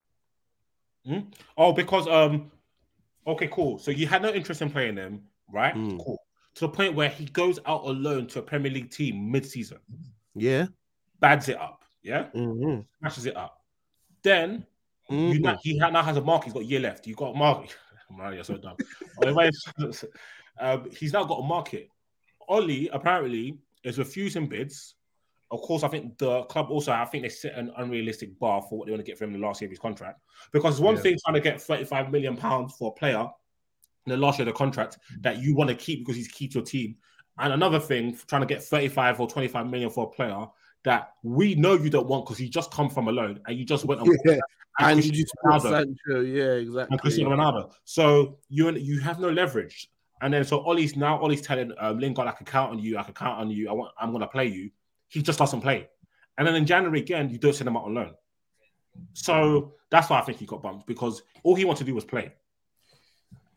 Mm? Oh, because, um, okay, cool. So you had no interest in playing them, right? Mm. Cool. To the point where he goes out alone to a Premier League team mid-season. Yeah. Bads it up. Yeah. Mm-hmm. Smashes it up. Then mm-hmm. you he now has a mark. He's got a year left. You got a mark. You're so dumb. um, he's now got a market. Ollie apparently is refusing bids. Of course, I think the club also, I think they set an unrealistic bar for what they want to get from him the last year of his contract. Because one yeah. thing trying to get 35 million pounds for a player in the last year of the contract that you want to keep because he's key to your team. And another thing, trying to get 35 or 25 million for a player that we know you don't want because you just come from a loan and you just went on yeah. and, you just Sancho, yeah, exactly. And Cristiano Ronaldo. So you you have no leverage. And then so Ollie's now Ollie's telling um, Lingard, I can count on you, I can count on you, I want I'm gonna play you. He just doesn't play. And then in January again, you don't send him out on loan. So that's why I think he got bumped because all he wanted to do was play.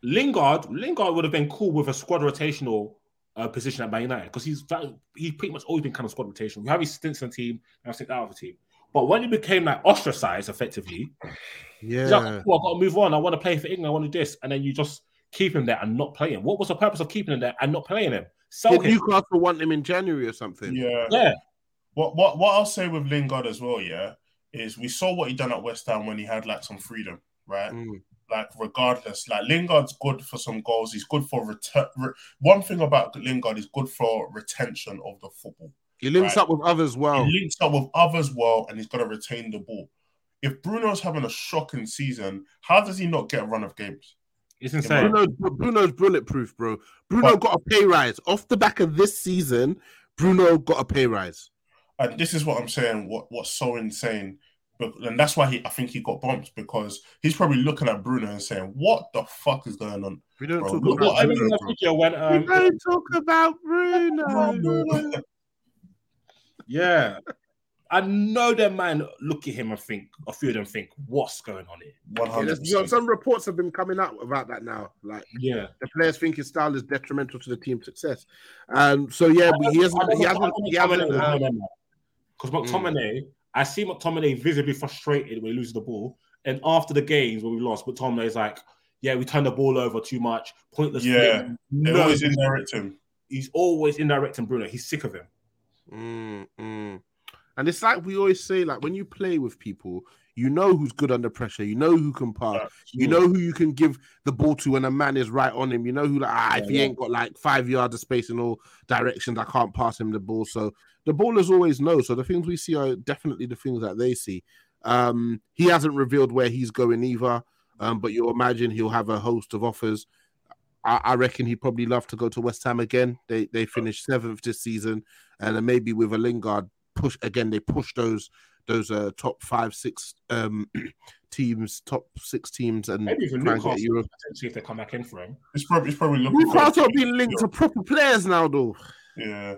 Lingard, Lingard would have been cool with a squad rotational uh, position at Man United because he's he's pretty much always been kind of squad rotation. You have his stints in the team, and think out of the team. But when he became like ostracized effectively, yeah, like, oh, I've got to move on. I want to play for England. I want to do this, and then you just keep him there and not play him. What was the purpose of keeping him there and not playing him? Sell Did him. Newcastle want him in January or something? Yeah, yeah. What what what I'll say with Lingard as well, yeah, is we saw what he done at West Ham when he had like some freedom, right? Mm like regardless. Like Lingard's good for some goals. He's good for return. Re- One thing about Lingard is good for retention of the football. He links right? up with others well. He links up with others well, and he's got to retain the ball. If Bruno's having a shocking season, how does he not get a run of games? It's insane. Bruno, Bruno's bulletproof, bro. Bruno but, got a pay rise off the back of this season. Bruno got a pay rise, and this is what I'm saying. What what's so insane But, and that's why he, I think he got bumped because he's probably looking at Bruno and saying, "What the fuck is going on?" We don't Bro, talk look about what I I mean, mean, the video when We um, don't talk about Bruno. yeah, I know that man look at him and think a few of them think, what's going on here? Hundred there's- you know, some reports have been coming out about that now. Like Yeah, the players think his style is detrimental to the team's success. Um, so yeah, but he hasn't. He hasn't. He hasn't. Because McTominay, I see McTominay visibly frustrated when he loses the ball, and after the games when we lost, McTominay is like, "Yeah, we turned the ball over too much, pointless." Yeah, flick." They no, always indirect him. he's always indirecting Bruno. He's sick of him. Mm, mm. And it's like we always say, like when you play with people, you know who's good under pressure, you know who can pass, you know who you can give the ball to when a man is right on him. You know who, like, ah, if he Yeah, ain't got like five yards of space in all directions, I can't pass him the ball. So the ballers always know. So the things we see are definitely the things that they see. Um, he hasn't revealed where he's going either, um, but you imagine he'll have a host of offers. I, I reckon he'd probably love to go to West Ham again. They they finished seventh this season, and then maybe with a Lingard push again. They push those those uh, top five six um, teams, top six teams, and Maybe even try and get Newcastle Europe. potentially if they come back in for him. It's probably, it's probably looking. for- Newcastle being linked to proper players now, though. Yeah,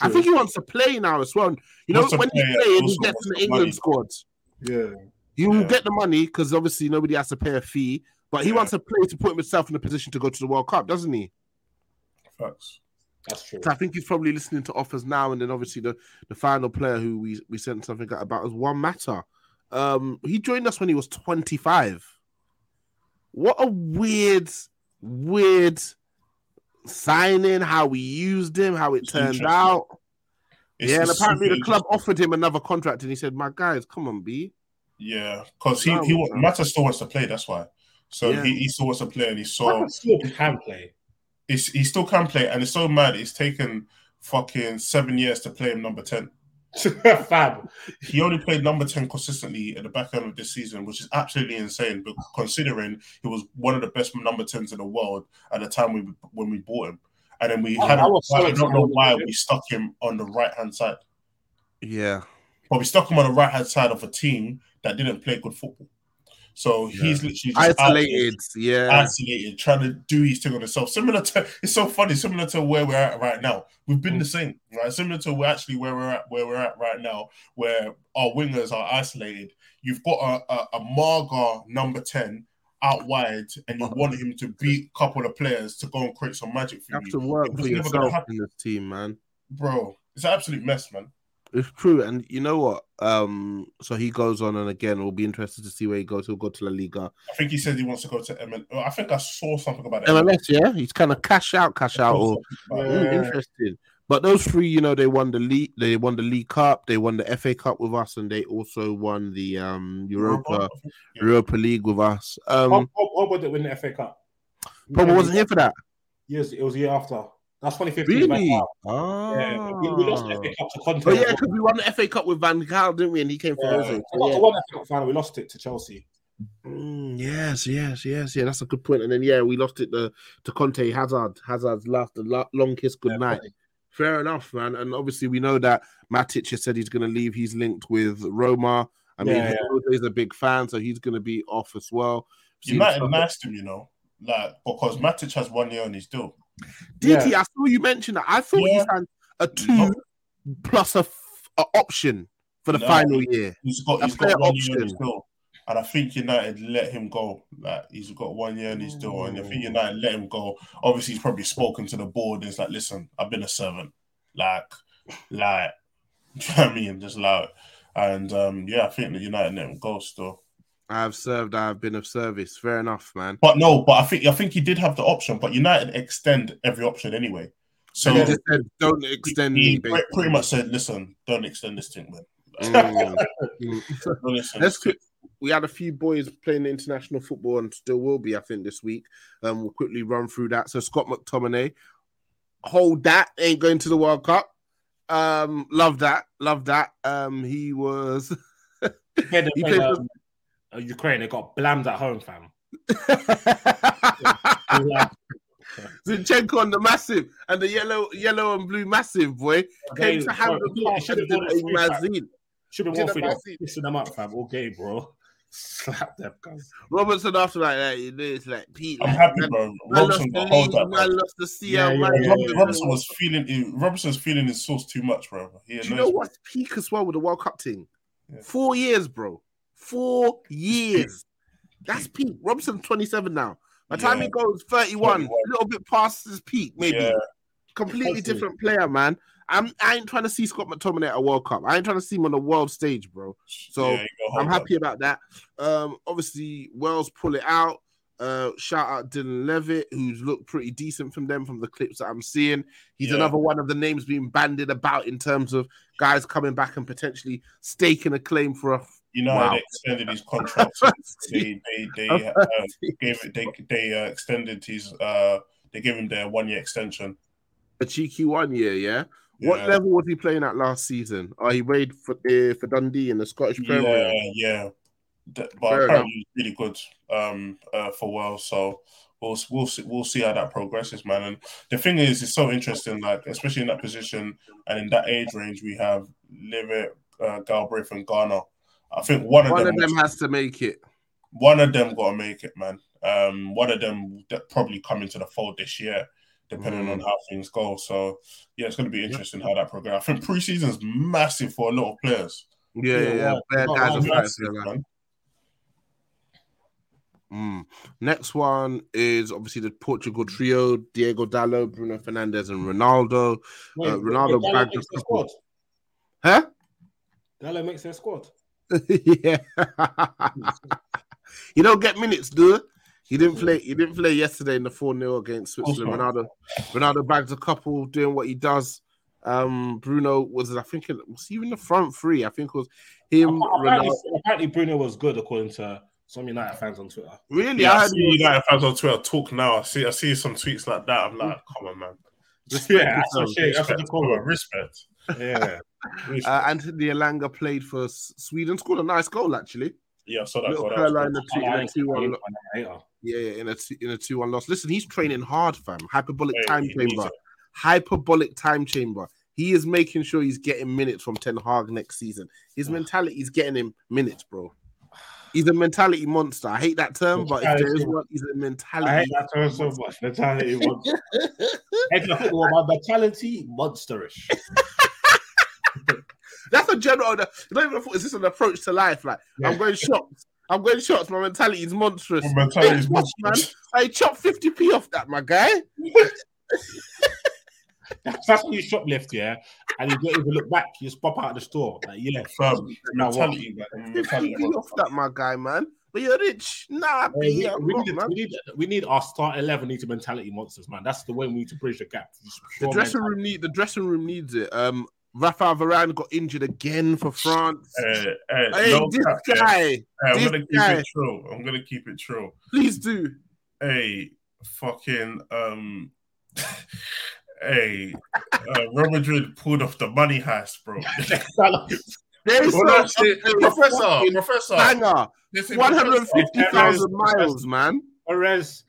I think he wants to play now as well. You know, Wants to when he play, plays, he gets in the the England money. squad. Yeah, He will Yeah. get the money because obviously nobody has to pay a fee. But he Yeah. wants to play to put himself in a position to go to the World Cup, doesn't he? facts. That's true. So I think he's probably listening to offers now, and then obviously the, the final player who we, we sent something out about is Juan Mata. Um, he joined us when he was 25. What a weird, weird signing, how we used him, how it It's turned out. It's- yeah, and it's apparently the club offered him another contract, and he said, "My guys, come on, B." Yeah, because he No, he no. Mata still wants to play. That's why. So Yeah. he, he still wants to play, and he saw I still can play. It's, he still can play, and it's so mad. It's taken fucking seven years to play him number ten. Fab. He only played number ten consistently at the back end of this season, which is absolutely insane. But considering he was one of the best number tens in the world at the time we when we bought him, and then we I- had him, so I don't know why we stuck him on the right hand side. Yeah, But we stuck him on the right hand side of a team that didn't play good football. So he's literally just there isolated. Yeah, isolated, trying to do his thing on himself. Similar to it's so funny, similar to where we're at right now. We've been the mm. same, right? Similar to we're actually where we're at, where we're at right now, where our wingers are isolated. You've got a, a, a Marga number 10 out wide, and you want him to beat a couple of players to go and create some magic you for have you. to work for never gonna yourself happen. in this team, man. Bro, it's an absolute mess, man. It's true, and you know what? Um, so he goes on, and again, we'll be interested to see where he goes. He'll go to La Liga, I think he said he wants to go to MLS. I think I saw something about it. MLS. Yeah, he's kind of cash out, cash out, or interesting. But those three, you know, they won the league. They won the League Cup. They won the FA Cup with us, and they also won the um Europa Yeah. Europa League with us. Um, Pogba didn't win the FA Cup. Pogba wasn't here for that. Yes, it was the year after. That's 2015. Really? Ah. Yeah, we, we lost the FA Cup to Conte. Oh yeah, because we won the FA Cup with Van Gaal, didn't we? And he came for Yeah. Jose. We So, got yeah. one FA Cup final. We lost it to Chelsea. Mm, yes, yes, yes, yeah. That's a good point. And then yeah, we lost it to, to Conte Hazard. Hazard's last the long kiss Good goodnight. Fair enough, man. And obviously we know that Matic has said he's going to leave. He's linked with Roma. I mean, Yeah, yeah. Jose's a big fan, so he's going to be off as well. You might have knifed him, you know, like because Matic has one year on his deal. Did Yeah. I saw you mention that. I thought he Yeah. signed a two plus a, f- a option for the No. final year. He's got he's got one year option. deal, and I think United let him go. Like he's got one year on his deal, and I think United let him go. Obviously, he's probably spoken to the board. And it's like, listen, I've been a servant, like, like, you know what I mean? Just like, and um, yeah, I think the United let him go still. I've served. I've been of service. Fair enough, man. But no, but I think I think he did have the option, but United extend every option anyway. So So he just said, "Don't extend he me." pre- pretty much said, listen, don't extend this thing, man. Mm. Mm. Don't extend Let's quick. We had a few boys playing international football and still will be, I think, this week. Um, we'll quickly run through that. So Scott McTominay, hold that, ain't going to the World Cup. Um, love that, love that. Um, he was He played, played for- um, Ukraine. They got blammed at home, fam. Zinchenko on the massive and the yellow, yellow and blue massive boy came to hand bro, the he pass should have to done free back. Should be Did one for them, last pissing them up, fam. Okay, bro. Slap them, guys. Robertson after like that, you know, it's like Pete. I'm like, happy, man, bro. Robertson got the hold league, that, bro. man lost the CL, Yeah, yeah, man. yeah, yeah. Robertson was feeling Robertson's feeling his sauce too much, bro. He Do you know me. what's peak as well with the World Cup thing? Yeah. Four years, bro. Four years. That's peak. Robson's 27 now. By the time Yeah. he goes 31, 31. a little bit past his peak, maybe. Yeah. Completely different player, man. I'm, I ain't trying to see Scott McTominay at a World Cup. I ain't trying to see him on the world stage, bro. So Yeah, he got hold I'm happy about that. Um, obviously, Wales pull it out. Uh, shout out Dylan Levitt, who's looked pretty decent from them from the clips that I'm seeing. He's Yeah. another one of the names being banded about in terms of guys coming back and potentially staking a claim for a. You know Wow. they extended his contract. they they they uh, gave it. They they uh, extended his. Uh, they gave him their one year extension. a cheeky one year, yeah. What Yeah. level was he playing at last season? Oh, he played for uh, for Dundee in the Scottish Premier. Yeah, yeah. But Fair apparently, he's really good um, uh, for Wales. So we'll we'll see, we'll see how that progresses, man. And the thing is, it's so interesting, like especially in that position and in that age range, we have Levitt, uh, Galbraith, and Garner. I think one of One them, of them has to make it. one of them got to make it, man. Um, one of them that probably come into the fold this year, depending Mm. on how things go. So yeah, it's going to be interesting how that progresses. I think preseason's massive for a lot of players. Yeah, yeah, yeah. well, Bare guys are Massive, for man. Mm. Next one is obviously the Portugal trio: Diogo Dalot, Bruno Fernandes, and Ronaldo. Wait, Uh, Ronaldo bagged makes a couple. squad. Huh? Dallo makes their squad. Yeah. you don't get minutes, dude. He didn't play. He didn't play yesterday in the four 0 against Switzerland. not. Ronaldo, Ronaldo bags a couple, doing what he does. Um, Bruno was, I think, was he even the front three. I think it was him. Apparently, Ronaldo. apparently Bruno was good according to some United fans on Twitter. Really, Yeah, I I see was- United fans on Twitter talk now. I see, I see some tweets like that. I'm like, come on, man. Yeah, that's yourself. what shit. That's what the Respect, come on, comment. respect. Yeah. Respect. Uh, Anthony Elanga played for Sweden, scored a nice goal actually. yeah, I saw that. Little goal. That was Carolina two, in a two one. Yeah, yeah, in a two, in a two one loss. Listen, he's training hard, fam. Hyperbolic Hey, time chamber. Hyperbolic time chamber. He is making sure he's getting minutes from Ten Hag next season. His mentality is getting him minutes, bro. He's a mentality monster. I hate that term, but if there is one, he's a I hate that term so much. Mentality monster. Hey, I think my mentality monsterish. That's a general. You don't even thought is this an approach to life? Like I'm going shops. I'm going shots. My mentality is monstrous. My mentality is monstrous. man. I chop 50p off that, my guy. That's that's when you shoplift, yeah, and you don't even look back. You just pop out of the store. Like, yeah, Fam, Now what? mentality, man. mentality. 50p off that, my guy, man. But you're rich. Nah, we, we need, man. we need we need our start eleven need to mentality monsters, man. That's the way we need to bridge the gap. The dressing room need the dressing room needs it. Um, Rafael Varane got injured again for France. Hey, hey, hey, no this cap, yeah. guy, Hey, I'm this gonna keep guy. it true. I'm gonna keep it true. please do. Hey, fucking um, hey, uh, Real Madrid pulled off the money heist, bro. There is Well, no, professor, professor, banger. listen, One hundred fifty thousand miles, man. Whereas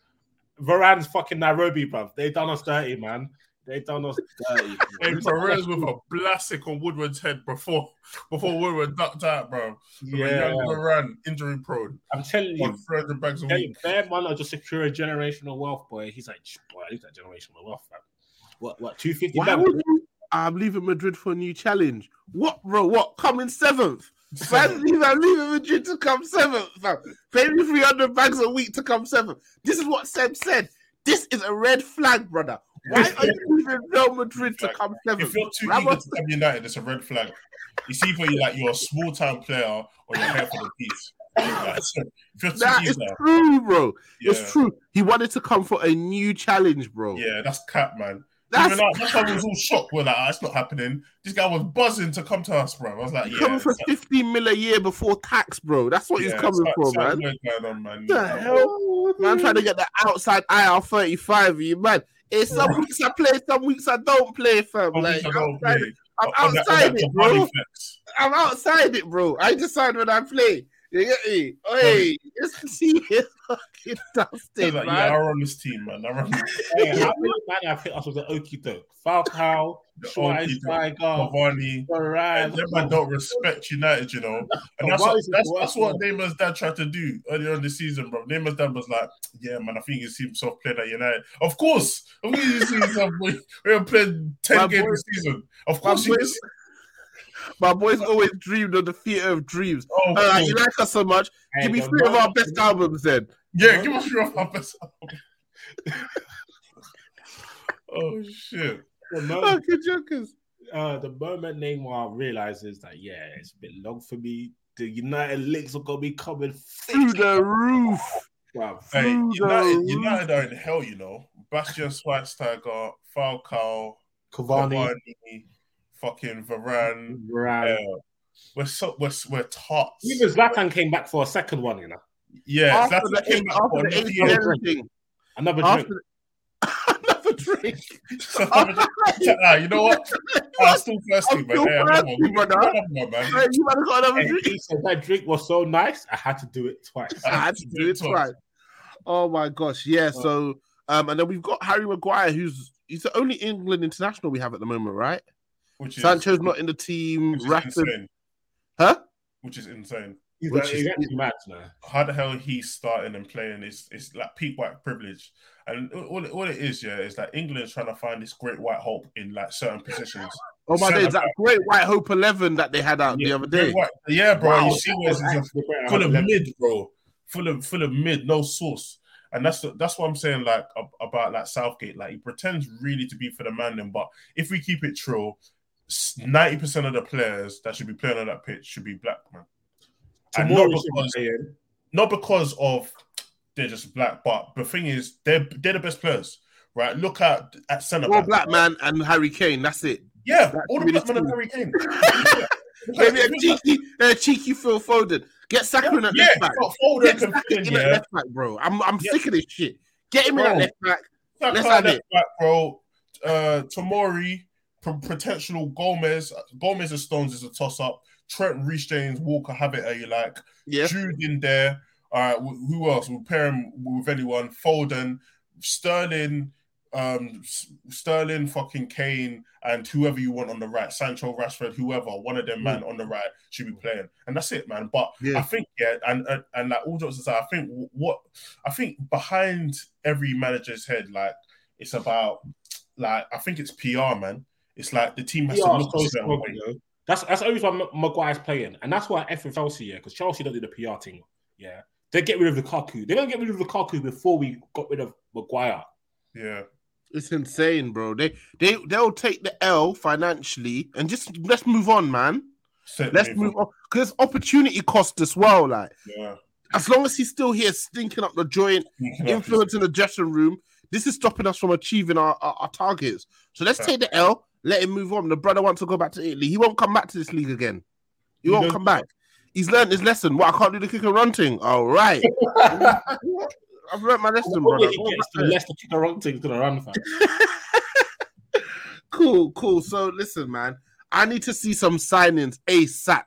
Varane's fucking Nairobi, bruv. They done us dirty, man. They done us dirty. Hey, Perez with a blastic on Woodward's head before before Woodward ducked out, bro. Yeah. young Varane injury prone I'm telling you, on 300 bags a Their, week. their man are just secure a generational wealth, boy. He's like, boy, I need that generational wealth, man. What, what, two fifty? Why would you? I'm leaving Madrid for a new challenge. What, bro? What? Coming seventh? Man, leave- I'm leaving Madrid to come seventh. Fam. Pay me 300 bags a week to come seventh. This is what Seb said. This is a red flag, brother. Why are you leaving Real Madrid to come seventh? If you're too eager to come United, it's a red flag. It's either you're like you're a small town player or you're here for the peace. Like, so if you're too That is true, bro. yeah, It's true. He wanted to come for a new challenge, bro. yeah, that's cap, man. That's like, that's why we was all shocked. We're like, ah, it's not happening. This guy was buzzing to come to us, bro. I was like, yeah, coming for it's- 15 mil a year before tax, bro. That's what he's coming for, man. going on, man. the hell? Man, trying to get the outside IR 35, you man. It's some weeks I play, some weeks I don't play, fam. Oh, Like, outside- I'm On that- on outside it, bro. I'm outside it, bro. I decide when I play. You get me? Hey, it's to see him fucking dusted, Like, man. yeah, I run this team, man. I run Hey, how many man have hit us with the okie doke? Falcao, Schweinsteiger, Cavani. Them man don't respect United, you know. And that's what, that's, that's what? Neymar's dad tried to do earlier in the season, bro. Neymar's dad was like, "Yeah, man, I think he sees himself playing at United." Of course, of course, he sees himself. Played ten My games boy- this season. Of course, he boys, is. My boys always dreamed of the theater of dreams. Oh, All right, you like us so much. Hey, Give me three of our best albums then. yeah, give us of our best. Albums. oh shit! The moment, Fucking jokers. uh, the moment Neymar realizes that, yeah, it's a bit long for me. The United links are gonna be coming Through the roof. bruv. Hey, United. United are in hell, you know. Bastian Schweinsteiger, Falcao, Cavani, Cavani, fucking Varane. Varane. Yeah. We're so we're we're tots. Even Zlatan came back for a second one, you know. Yeah, After that's the, the came back after for the another year. ACL thing. Another After drink. the, another drink. Ah, you know what? I'm still thirsty, I'm man. still Hey, another thirsty, one. brother. Another man. Hey, you might have got another Hey, drink. he said that drink was so nice, I had to do it twice. I had to do it twice. Oh my gosh, yeah. So, um, and then we've got Harry Maguire, who's he's the only England international we have at the moment, right? Which is, Sancho's not in the team. which is Rashford, insane. huh? Which is insane. He's, Which like, is- he's actually mad now. How the hell he's starting and playing is it's like peak white privilege. And all, it- all it is, yeah, is that England's trying to find this great white hope in like certain positions. Oh my Centre days, that back. great White Hope eleven that they had out the other day. White- yeah, bro. Wow, you see where it's that was it's actually better full of than- mid, bro. Full of full of mid, no sauce. And that's that's what I'm saying, like about like Southgate. Like he pretends really to be for the man, then. But if we keep it true, ninety percent of the players that should be playing on that pitch should be black, man. And not Tomori should be because playing. not because of they're just black, but the thing is they're they're the best players, right? Look at at centre All black man and Harry Kane. That's it. Yeah, Black all the black men are community. Harry Kane. Maybe a cheeky, a cheeky Phil Foden. Get Saka in at yeah, left back. got Foden Get Saka in in, at yeah. left back, bro. I'm I'm Yeah. sick of this shit. Get him in at Bro. left back. Saka Let's have left it. back, bro. Uh, Tomori, p- potential Gomez. Gomez and Stones is a toss up. Trent, Reece James, Walker, have it how you like. Yeah. Jude in there. All right, who else? We'll pair him with anyone. Foden, Sterling, um, Sterling, fucking Kane, and whoever you want on the right. Sancho, Rashford, whoever, one of them man on the right should be playing, and that's it, man. But Yeah. I think, yeah, and and, and like all jokes aside, I think what I think behind every manager's head, like it's about, like I think it's PR, man. It's like the team has to PR look so a way. That's that's the only reason why M- Maguire's playing, and that's why F Chelsea, yeah, because Chelsea don't do the PR thing. Yeah, they get rid of the Lukaku. They're gonna get rid of the Lukaku before we got rid of Maguire. Yeah. It's insane, bro. They they they'll take the L financially and just let's move on, man. Set Let's move on because opportunity cost as well. Like Yeah. as long as he's still here, stinking up the joint, Sneaking influencing the dressing room, this is stopping us from achieving our, our, our targets. So let's Fair. take the L, let him move on. The brother wants to go back to Italy. He won't come back to this league again. He, He won't come back. He's learned his lesson. What I can't do the kick and run thing. All right. I've learned my lesson, brother. he Go gets back the there. Leicester kick the wrong thing to run, fam. Cool, cool. So listen, man. I need to see some signings ASAP.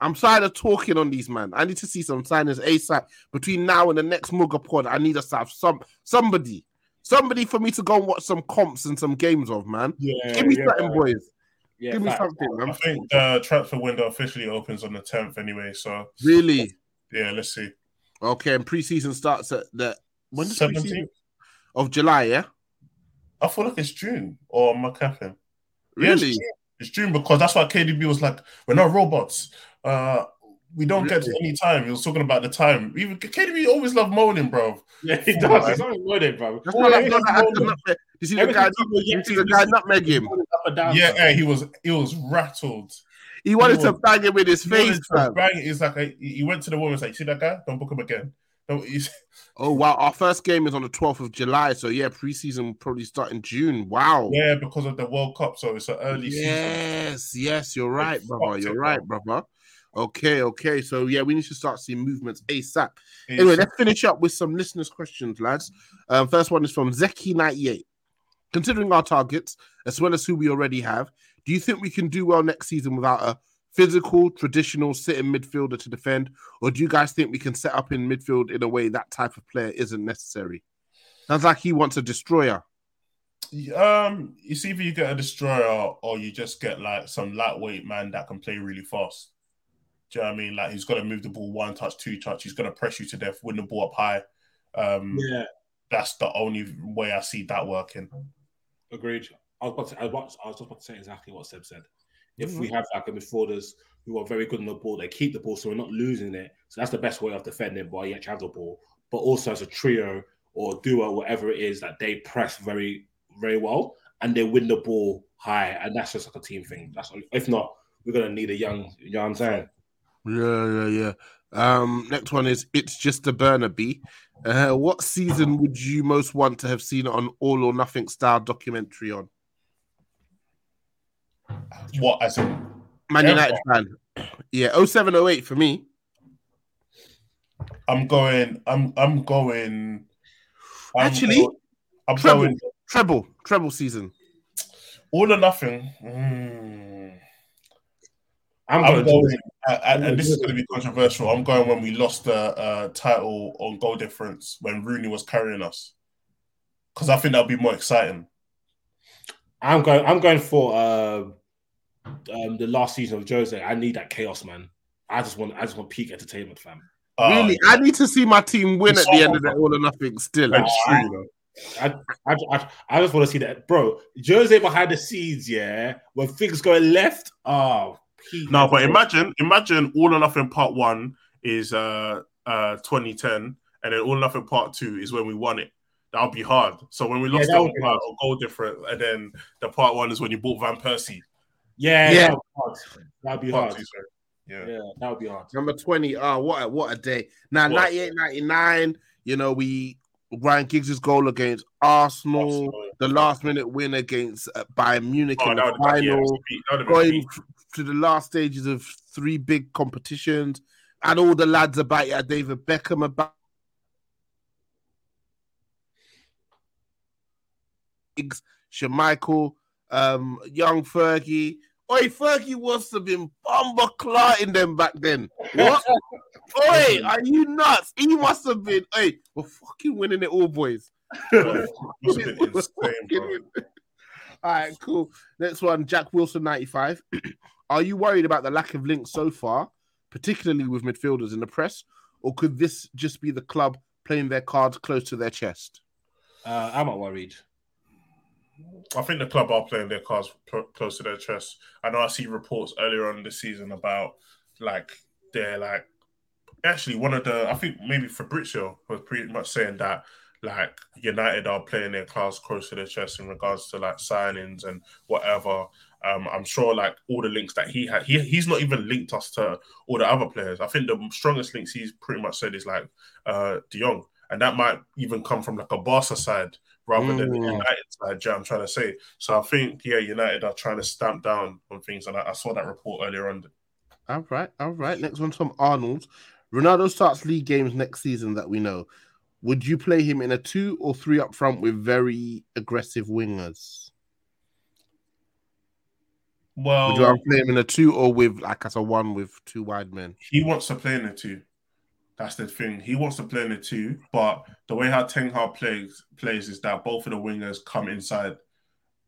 I'm tired of talking on these, man. I need to see some signings ASAP. Between now and the next Mugger pod, I need us to have some somebody, somebody for me to go and watch some comps and some games of, man. Yeah, Give me yeah, something, boys. yeah, Give me facts. something, I think the transfer window officially opens on the 10th anyway. So, Really? yeah, let's see. Okay, and preseason starts at the when does 17th? preseason of July, yeah? I feel like it's June or am I capping? Yeah, it's Really? June. It's June because that's why KDB was like, we're not robots. Uh, we don't get any time. He was talking about the time. Even KDB always love moaning, bro. Yeah, he does. man. It's only worded, bro. That's not, that's Always not that moaning. nutmeg. You see the guy, time you see the guy nutmeg him. Down. Yeah, yeah, he was he was rattled. He wanted He to bang him with his He face, to fam. bang it. He's like he he went to the woman. He's like, see that guy? Don't book him again. No, he's, Oh wow, our first game is on the 12th of July. So yeah, preseason will probably start in June. Wow. yeah, because of the World Cup, so it's an early season. Yes, yes, you're right, fucked brother. You're bro. right, brother. Okay, okay. So yeah, we need to start seeing movements ASAP. It's- Anyway, let's finish up with some listeners' questions, lads. Um, first one is from Zeki98. Considering our targets, as well as who we already have, do you think we can do well next season without a physical, traditional sitting midfielder to defend, or do you guys think we can set up in midfield in a way that type of player isn't necessary? Sounds like he wants a destroyer. Um, you see if you get a destroyer or you just get like some lightweight man that can play really fast. Do you know what I mean? Like he's gonna move the ball one touch, two touch, he's gonna press you to death, win the ball up high. Um Yeah, that's the only way I see that working. agreed. I was about to, I was, I was just about to say exactly what Seb said. If Mm-hmm. we have like a midfielders who are very good on the ball, they keep the ball, so we're not losing it. So that's the best way of defending, but you actually have the ball. But also as a trio or duo, whatever it is, that they press very, very well and they win the ball high, and that's just like a team thing. That's if not, we're gonna need a young. You know what I'm saying? Yeah, yeah, yeah. Um, next one is it's just a Burnaby. Uh, what season would you most want to have seen on All or Nothing style documentary on? What as in Man Yeah. United fan. Yeah, 0708 for me. I'm going I'm I'm going I'm Actually, go- I'm treble. going Treble, treble season. all or nothing. Mm. I'm, I'm going. going, uh, and, and this is going to be controversial. I'm going when we lost the uh, title on goal difference when Rooney was carrying us, because I think that'll be more exciting. I'm going. I'm going for uh, um, the last season of Jose. I need that chaos, man. I just want. I just want peak entertainment, fam. Uh, really, I need to see my team win at the end of the All or Nothing still. That's true, you know. I, I, I, I just want to see that, bro. Jose behind the scenes, yeah. When things going left, oh, peak. No, but imagine, imagine all or nothing part one is uh uh 2010, and then all or nothing part two is when we won it. That'll be hard. So when we lost that it would on part- hard. goal different, and then the part one is when you bought Van Persie. yeah, Yeah. that'd be hard. That'd be hard. two, sorry. Yeah. Yeah, that would be hard. Number 20. Oh, what a, what a day. Now, What? 98 99, you know, we Ryan Giggs' goal against Arsenal, Arsenal. the last minute win against uh, Bayern Munich Oh, in the would have been, yeah, final, peak. That would have been going peak. f- to the last stages of three big competitions, and all the lads about you, David Beckham about. Giggs, Schmeichel, um, young Fergie. Oi, Fergie must have been bomber clotting them back then. What? Oi, are you nuts? He must have been. Hey, we're fucking winning it all, boys. Must have been insane, bro. All right, cool. Next one, Jack Wilson, 95. Are you worried about the lack of links so far, particularly with midfielders in the press, or could this just be the club playing their cards close to their chest? Uh, I'm not worried. I think the club are playing their cards cl- close to their chest. I know I see reports earlier on this season about like they're like actually one of the I think maybe Fabrizio was pretty much saying that like United are playing their cards close to their chest in regards to like signings and whatever. Um, I'm sure like all the links that he had, he he's not even linked us to all the other players. I think the strongest links he's pretty much said is like uh De Jong, and that might even come from like a Barca side rather than the Mm. United side. do you know I'm trying to say. So I think yeah, United are trying to stamp down on things, and I, I saw that report earlier on. All right, all right. Next one's from Arnold. Ronaldo starts league games next season that we know. Would you play him in a two or three up front with very aggressive wingers? Well, Would you rather play him in a two or with like as a one with two wide men? he wants to play in a two. That's the thing. He wants to play in a two, but the way how Ten Hag plays plays is that both of the wingers come inside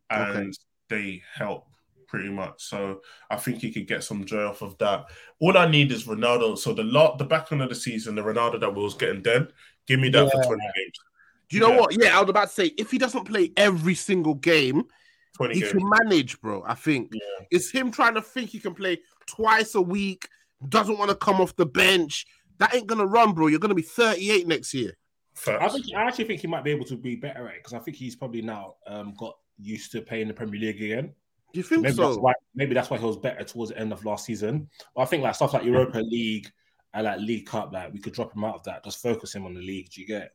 and Okay. they help pretty much. So I think he could get some joy off of that. All I need is Ronaldo. So the lot, the back end of the season, the Ronaldo that was getting dead, give me that for twenty games. Do you know Yeah. what? Yeah, I was about to say if he doesn't play every single game, Twenty he games. can manage, bro. I think Yeah. it's him trying to think he can play twice a week, doesn't want to come off the bench. That ain't gonna run, bro. You're gonna be 38 next year. I think I actually think he might be able to be better at it because I think he's probably now um, got used to playing the Premier League again. Do you think Maybe so? that's why. Maybe that's why he was better towards the end of last season. But I think like stuff like Europa League and like League Cup, like we could drop him out of that. Just focus him on the league. Do you get?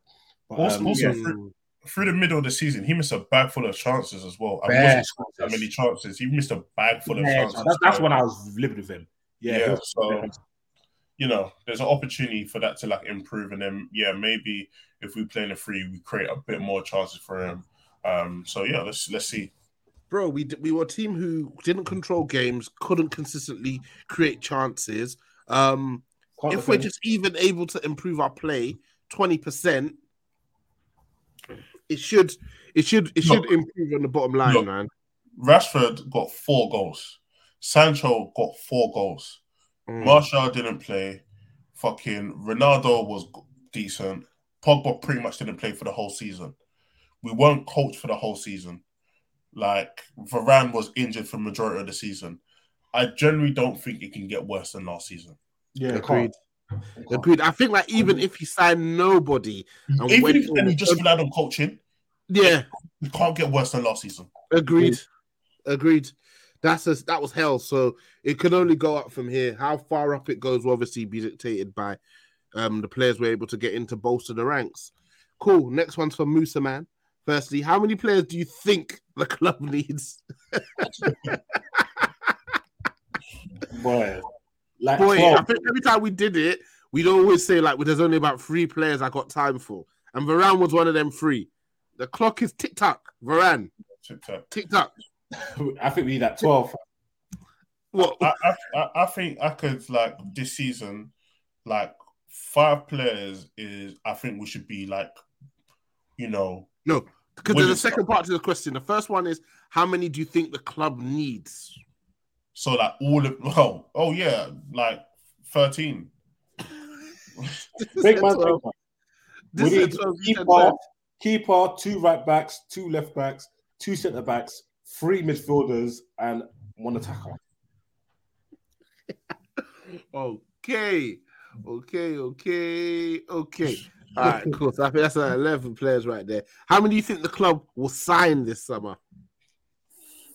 But, Also- um, also yeah. through, through the middle of the season, he missed a bag full of chances as well. I mean, Bare wasn't scoring that many chances. He missed a bag full of chances. that's, that's when I was livid with him. Yeah, Yeah, so you know, there's an opportunity for that to like improve, and then yeah, maybe if we play in a free, we create a bit more chances for him. Um, so yeah, let's let's see. bro, we d- we were a team who didn't control games, couldn't consistently create chances. Um, Can't if we're just even able to improve our play twenty percent, it should it should it should Look. improve on the bottom line, Look. man. Rashford got four goals. Sancho got four goals. Mm. Martial didn't play. Fucking Ronaldo was decent. Pogba pretty much didn't play for the whole season. We weren't coached for the whole season. Like Varane was injured for majority of the season. I generally don't think it can get worse than last season. Yeah, Agreed. Agreed. I think like even if he signed nobody, and Even went if and he just forward- relied on coaching, yeah, it can't get worse than last season. agreed, agreed. That's a, that was hell. So it can only go up from here. How far up it goes will obviously be dictated by um the players we're able to get into bolster the ranks. Cool. Next one's for Musa man. Firstly, how many players do you think the club needs? Boy, like Boy, I think every time we did it, we'd always say like, well, "There's only about three players I got time for," and Varane was one of them three. The clock is tick tock. Varane, Tic-tac. tick tock. I think we need that 12. What? I, I, I- I think I could like this season, like five players is I think we should be like, you know, No, because there's a second part to the question. The first one is how many do you think the club needs? So like all of oh oh yeah, like thirteen. Big man, This big is man. We is need twelve, you said keeper, keeper, two right backs, two left backs, two centre backs, three midfielders, and one attacker. Okay, okay, okay, okay. All right, cool. So I think that's uh, eleven players right there. How many do you think the club will sign this summer?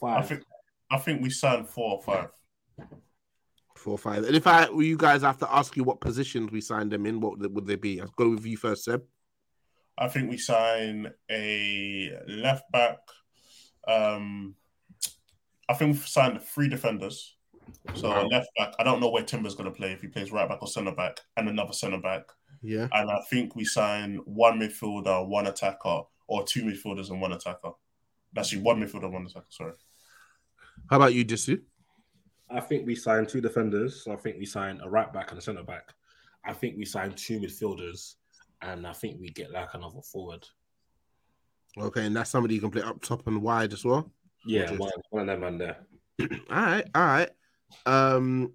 I Five. think I think we signed four or five. Four or five. And if I were you guys, I have to ask you what positions we signed them in. What would they be? I'll go with you first, Seb. I think we sign a left back. Um, I think we've signed three defenders. So a left back. I don't know where Timber's going to play if he plays right back or centre back, and another centre back. Yeah. And I think we sign one midfielder, one attacker, or two midfielders and one attacker. Actually, one midfielder, one attacker. Sorry. How about you, Disu? I think we signed two defenders. So I think we signed a right back and a centre back. I think we signed two midfielders, and I think we get like another forward. Okay, and that's somebody you can play up top and wide as well. Yeah, Just- one, one of them man there. all right, all right. Um,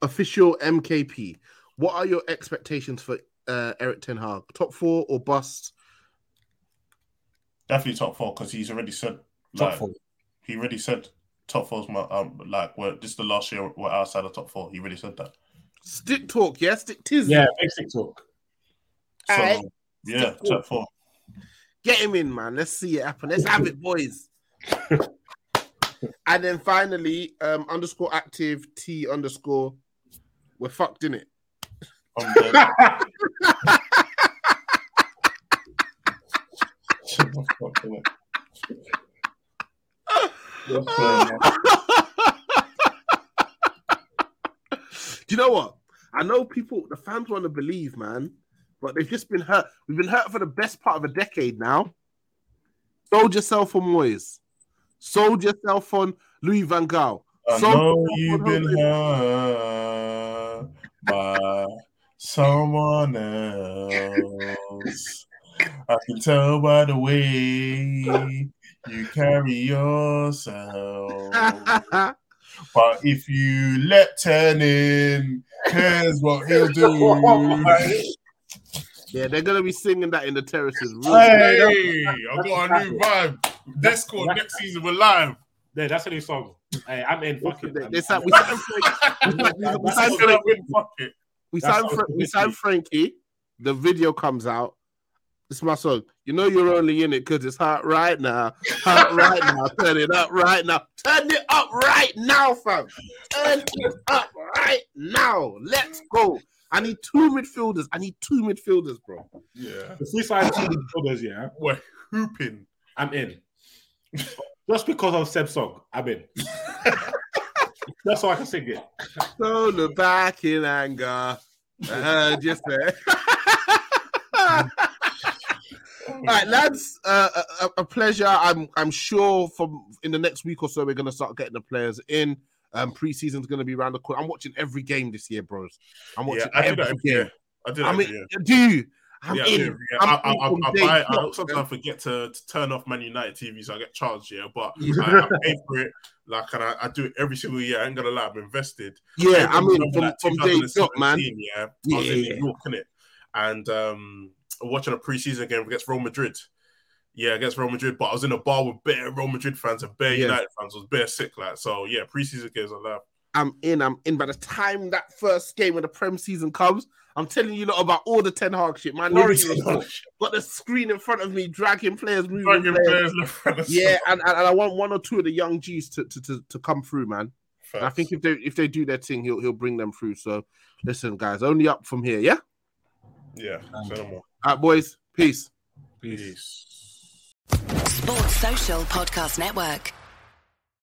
official MKP. What are your expectations for uh, Erik Ten Hag? Top four or bust? Definitely top four because he's already said Top like, four. He already said top four's my um like we're this is the last year we're outside of top four. He really said that. Stick talk, yeah. Stick tiz. Yeah, stick talk. So Alright. yeah, Top four. top four. Get him in, man. Let's see it happen. Let's have it, boys. and then finally, um, underscore active T underscore. We're fucked in it. Um, then- Shut the fuck up. What's going on? Do you know what? I know people, the fans want to believe, man, but they've just been hurt. We've been hurt for the best part of a decade now. Sold yourself on Moyes. Sold yourself on Louis Van Gaal. I Sold know you've been hurt by someone else. I can tell by the way you carry yourself. But if you let ten in, here's what he'll do. yeah, they're gonna be singing that in the terraces. Hey, I got a new vibe. Discord next season we're live. Yeah, that's a new song. Hey, I'm in. Fuck it. They- I'm- they signed- we signed Frank- we signed what Frank- Fuck it. we That's signed how Fra- it's we signed supposed Frenkie. The video comes out. This is my song. You know you're only in it because it's hot right now. Hot right now. Turn it up right now. Turn it up right now, fam. Turn it up right now. Let's go. I need two midfielders. I need two midfielders, bro. Yeah. If we sign two midfielders, yeah, We're hooping. I'm in. Just because of Seb's song, I'm in. That's why I can sing it. So look back in anger. I heard you say. right, lads, uh, a, a pleasure. I'm I'm sure from in the next week or so we're gonna start getting the players in. Um, preseason's gonna be around the corner. I'm watching every game this year, bros. I'm watching Yeah, I do every that game. I do I mean, do you? I'm yeah, in. yeah, yeah. I'm I, I, I, from I day buy. I sometimes forget to, to turn off Man United TV, so I get charged. Yeah, but I, I pay for it. Like, and I, do it every single year. I ain't gonna lie, I'm invested. Yeah, I mean, from, like, from day dot, man. 2017, Yeah, I was in. New York, innit? And um, watching a preseason game against Real Madrid. Yeah, against Real Madrid, but I was in a bar with bare Real Madrid fans and bare Yeah. United fans. I was bare sick, like so. Yeah, preseason games are loud. I'm in. I'm in. By the time that first game when the Prem season comes, I'm telling you lot about all the Ten Hag shit. Ten Got the screen in front of me, dragging players, moving Dragging players. players left, right, and Yeah, and, and, and I want one or two of the young G's to to, to, to come through, man. I think if they if they do their thing, he'll he'll bring them through. So listen, guys, only up from here. Yeah. Yeah, say no more. All right, boys. Peace. Peace. Sports Social Podcast Network.